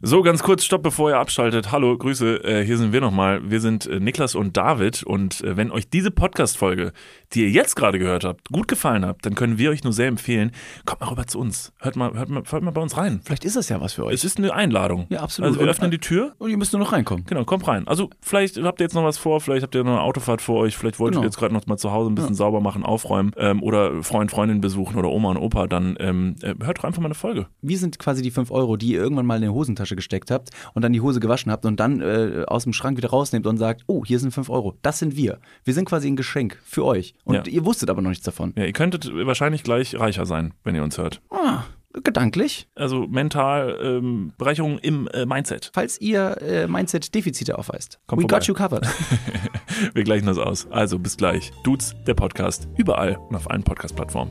So, ganz kurz, stopp, bevor ihr abschaltet. Hallo, Grüße, äh, hier sind wir nochmal. Wir sind äh, Niklas und David und äh, wenn euch diese Podcast-Folge, die ihr jetzt gerade gehört habt, gut gefallen habt, dann können wir euch nur sehr empfehlen, kommt mal rüber zu uns. Hört mal, hört mal, hört mal bei uns rein. Vielleicht ist das ja was für euch. Es ist eine Einladung. Ja, absolut. Also wir öffnen die Tür. Und ihr müsst nur noch reinkommen. Genau, kommt rein. Also vielleicht habt ihr jetzt noch was vor, vielleicht habt ihr noch eine Autofahrt vor euch, vielleicht wollt Genau. ihr jetzt gerade noch mal zu Hause ein bisschen sauber machen, aufräumen ähm, oder Freund, Freundin besuchen oder Oma und Opa, dann ähm, äh, hört doch einfach mal eine Folge. Wir sind quasi die 5 Euro, die ihr irgendwann mal in die Hosentasche gesteckt habt und dann die Hose gewaschen habt und dann äh, aus dem Schrank wieder rausnehmt und sagt, oh, hier sind 5 Euro. Das sind wir. Wir sind quasi ein Geschenk für euch. Und Ja. ihr wusstet aber noch nichts davon. Ja, ihr könntet wahrscheinlich gleich reicher sein, wenn ihr uns hört. Ah, gedanklich. Also mental ähm, Bereicherung im äh, Mindset. Falls ihr äh, Mindset-Defizite aufweist. Kommt We vorbei. got you covered. Wir gleichen das aus. Also bis gleich. Dudes, der Podcast, überall und auf allen Podcast-Plattformen.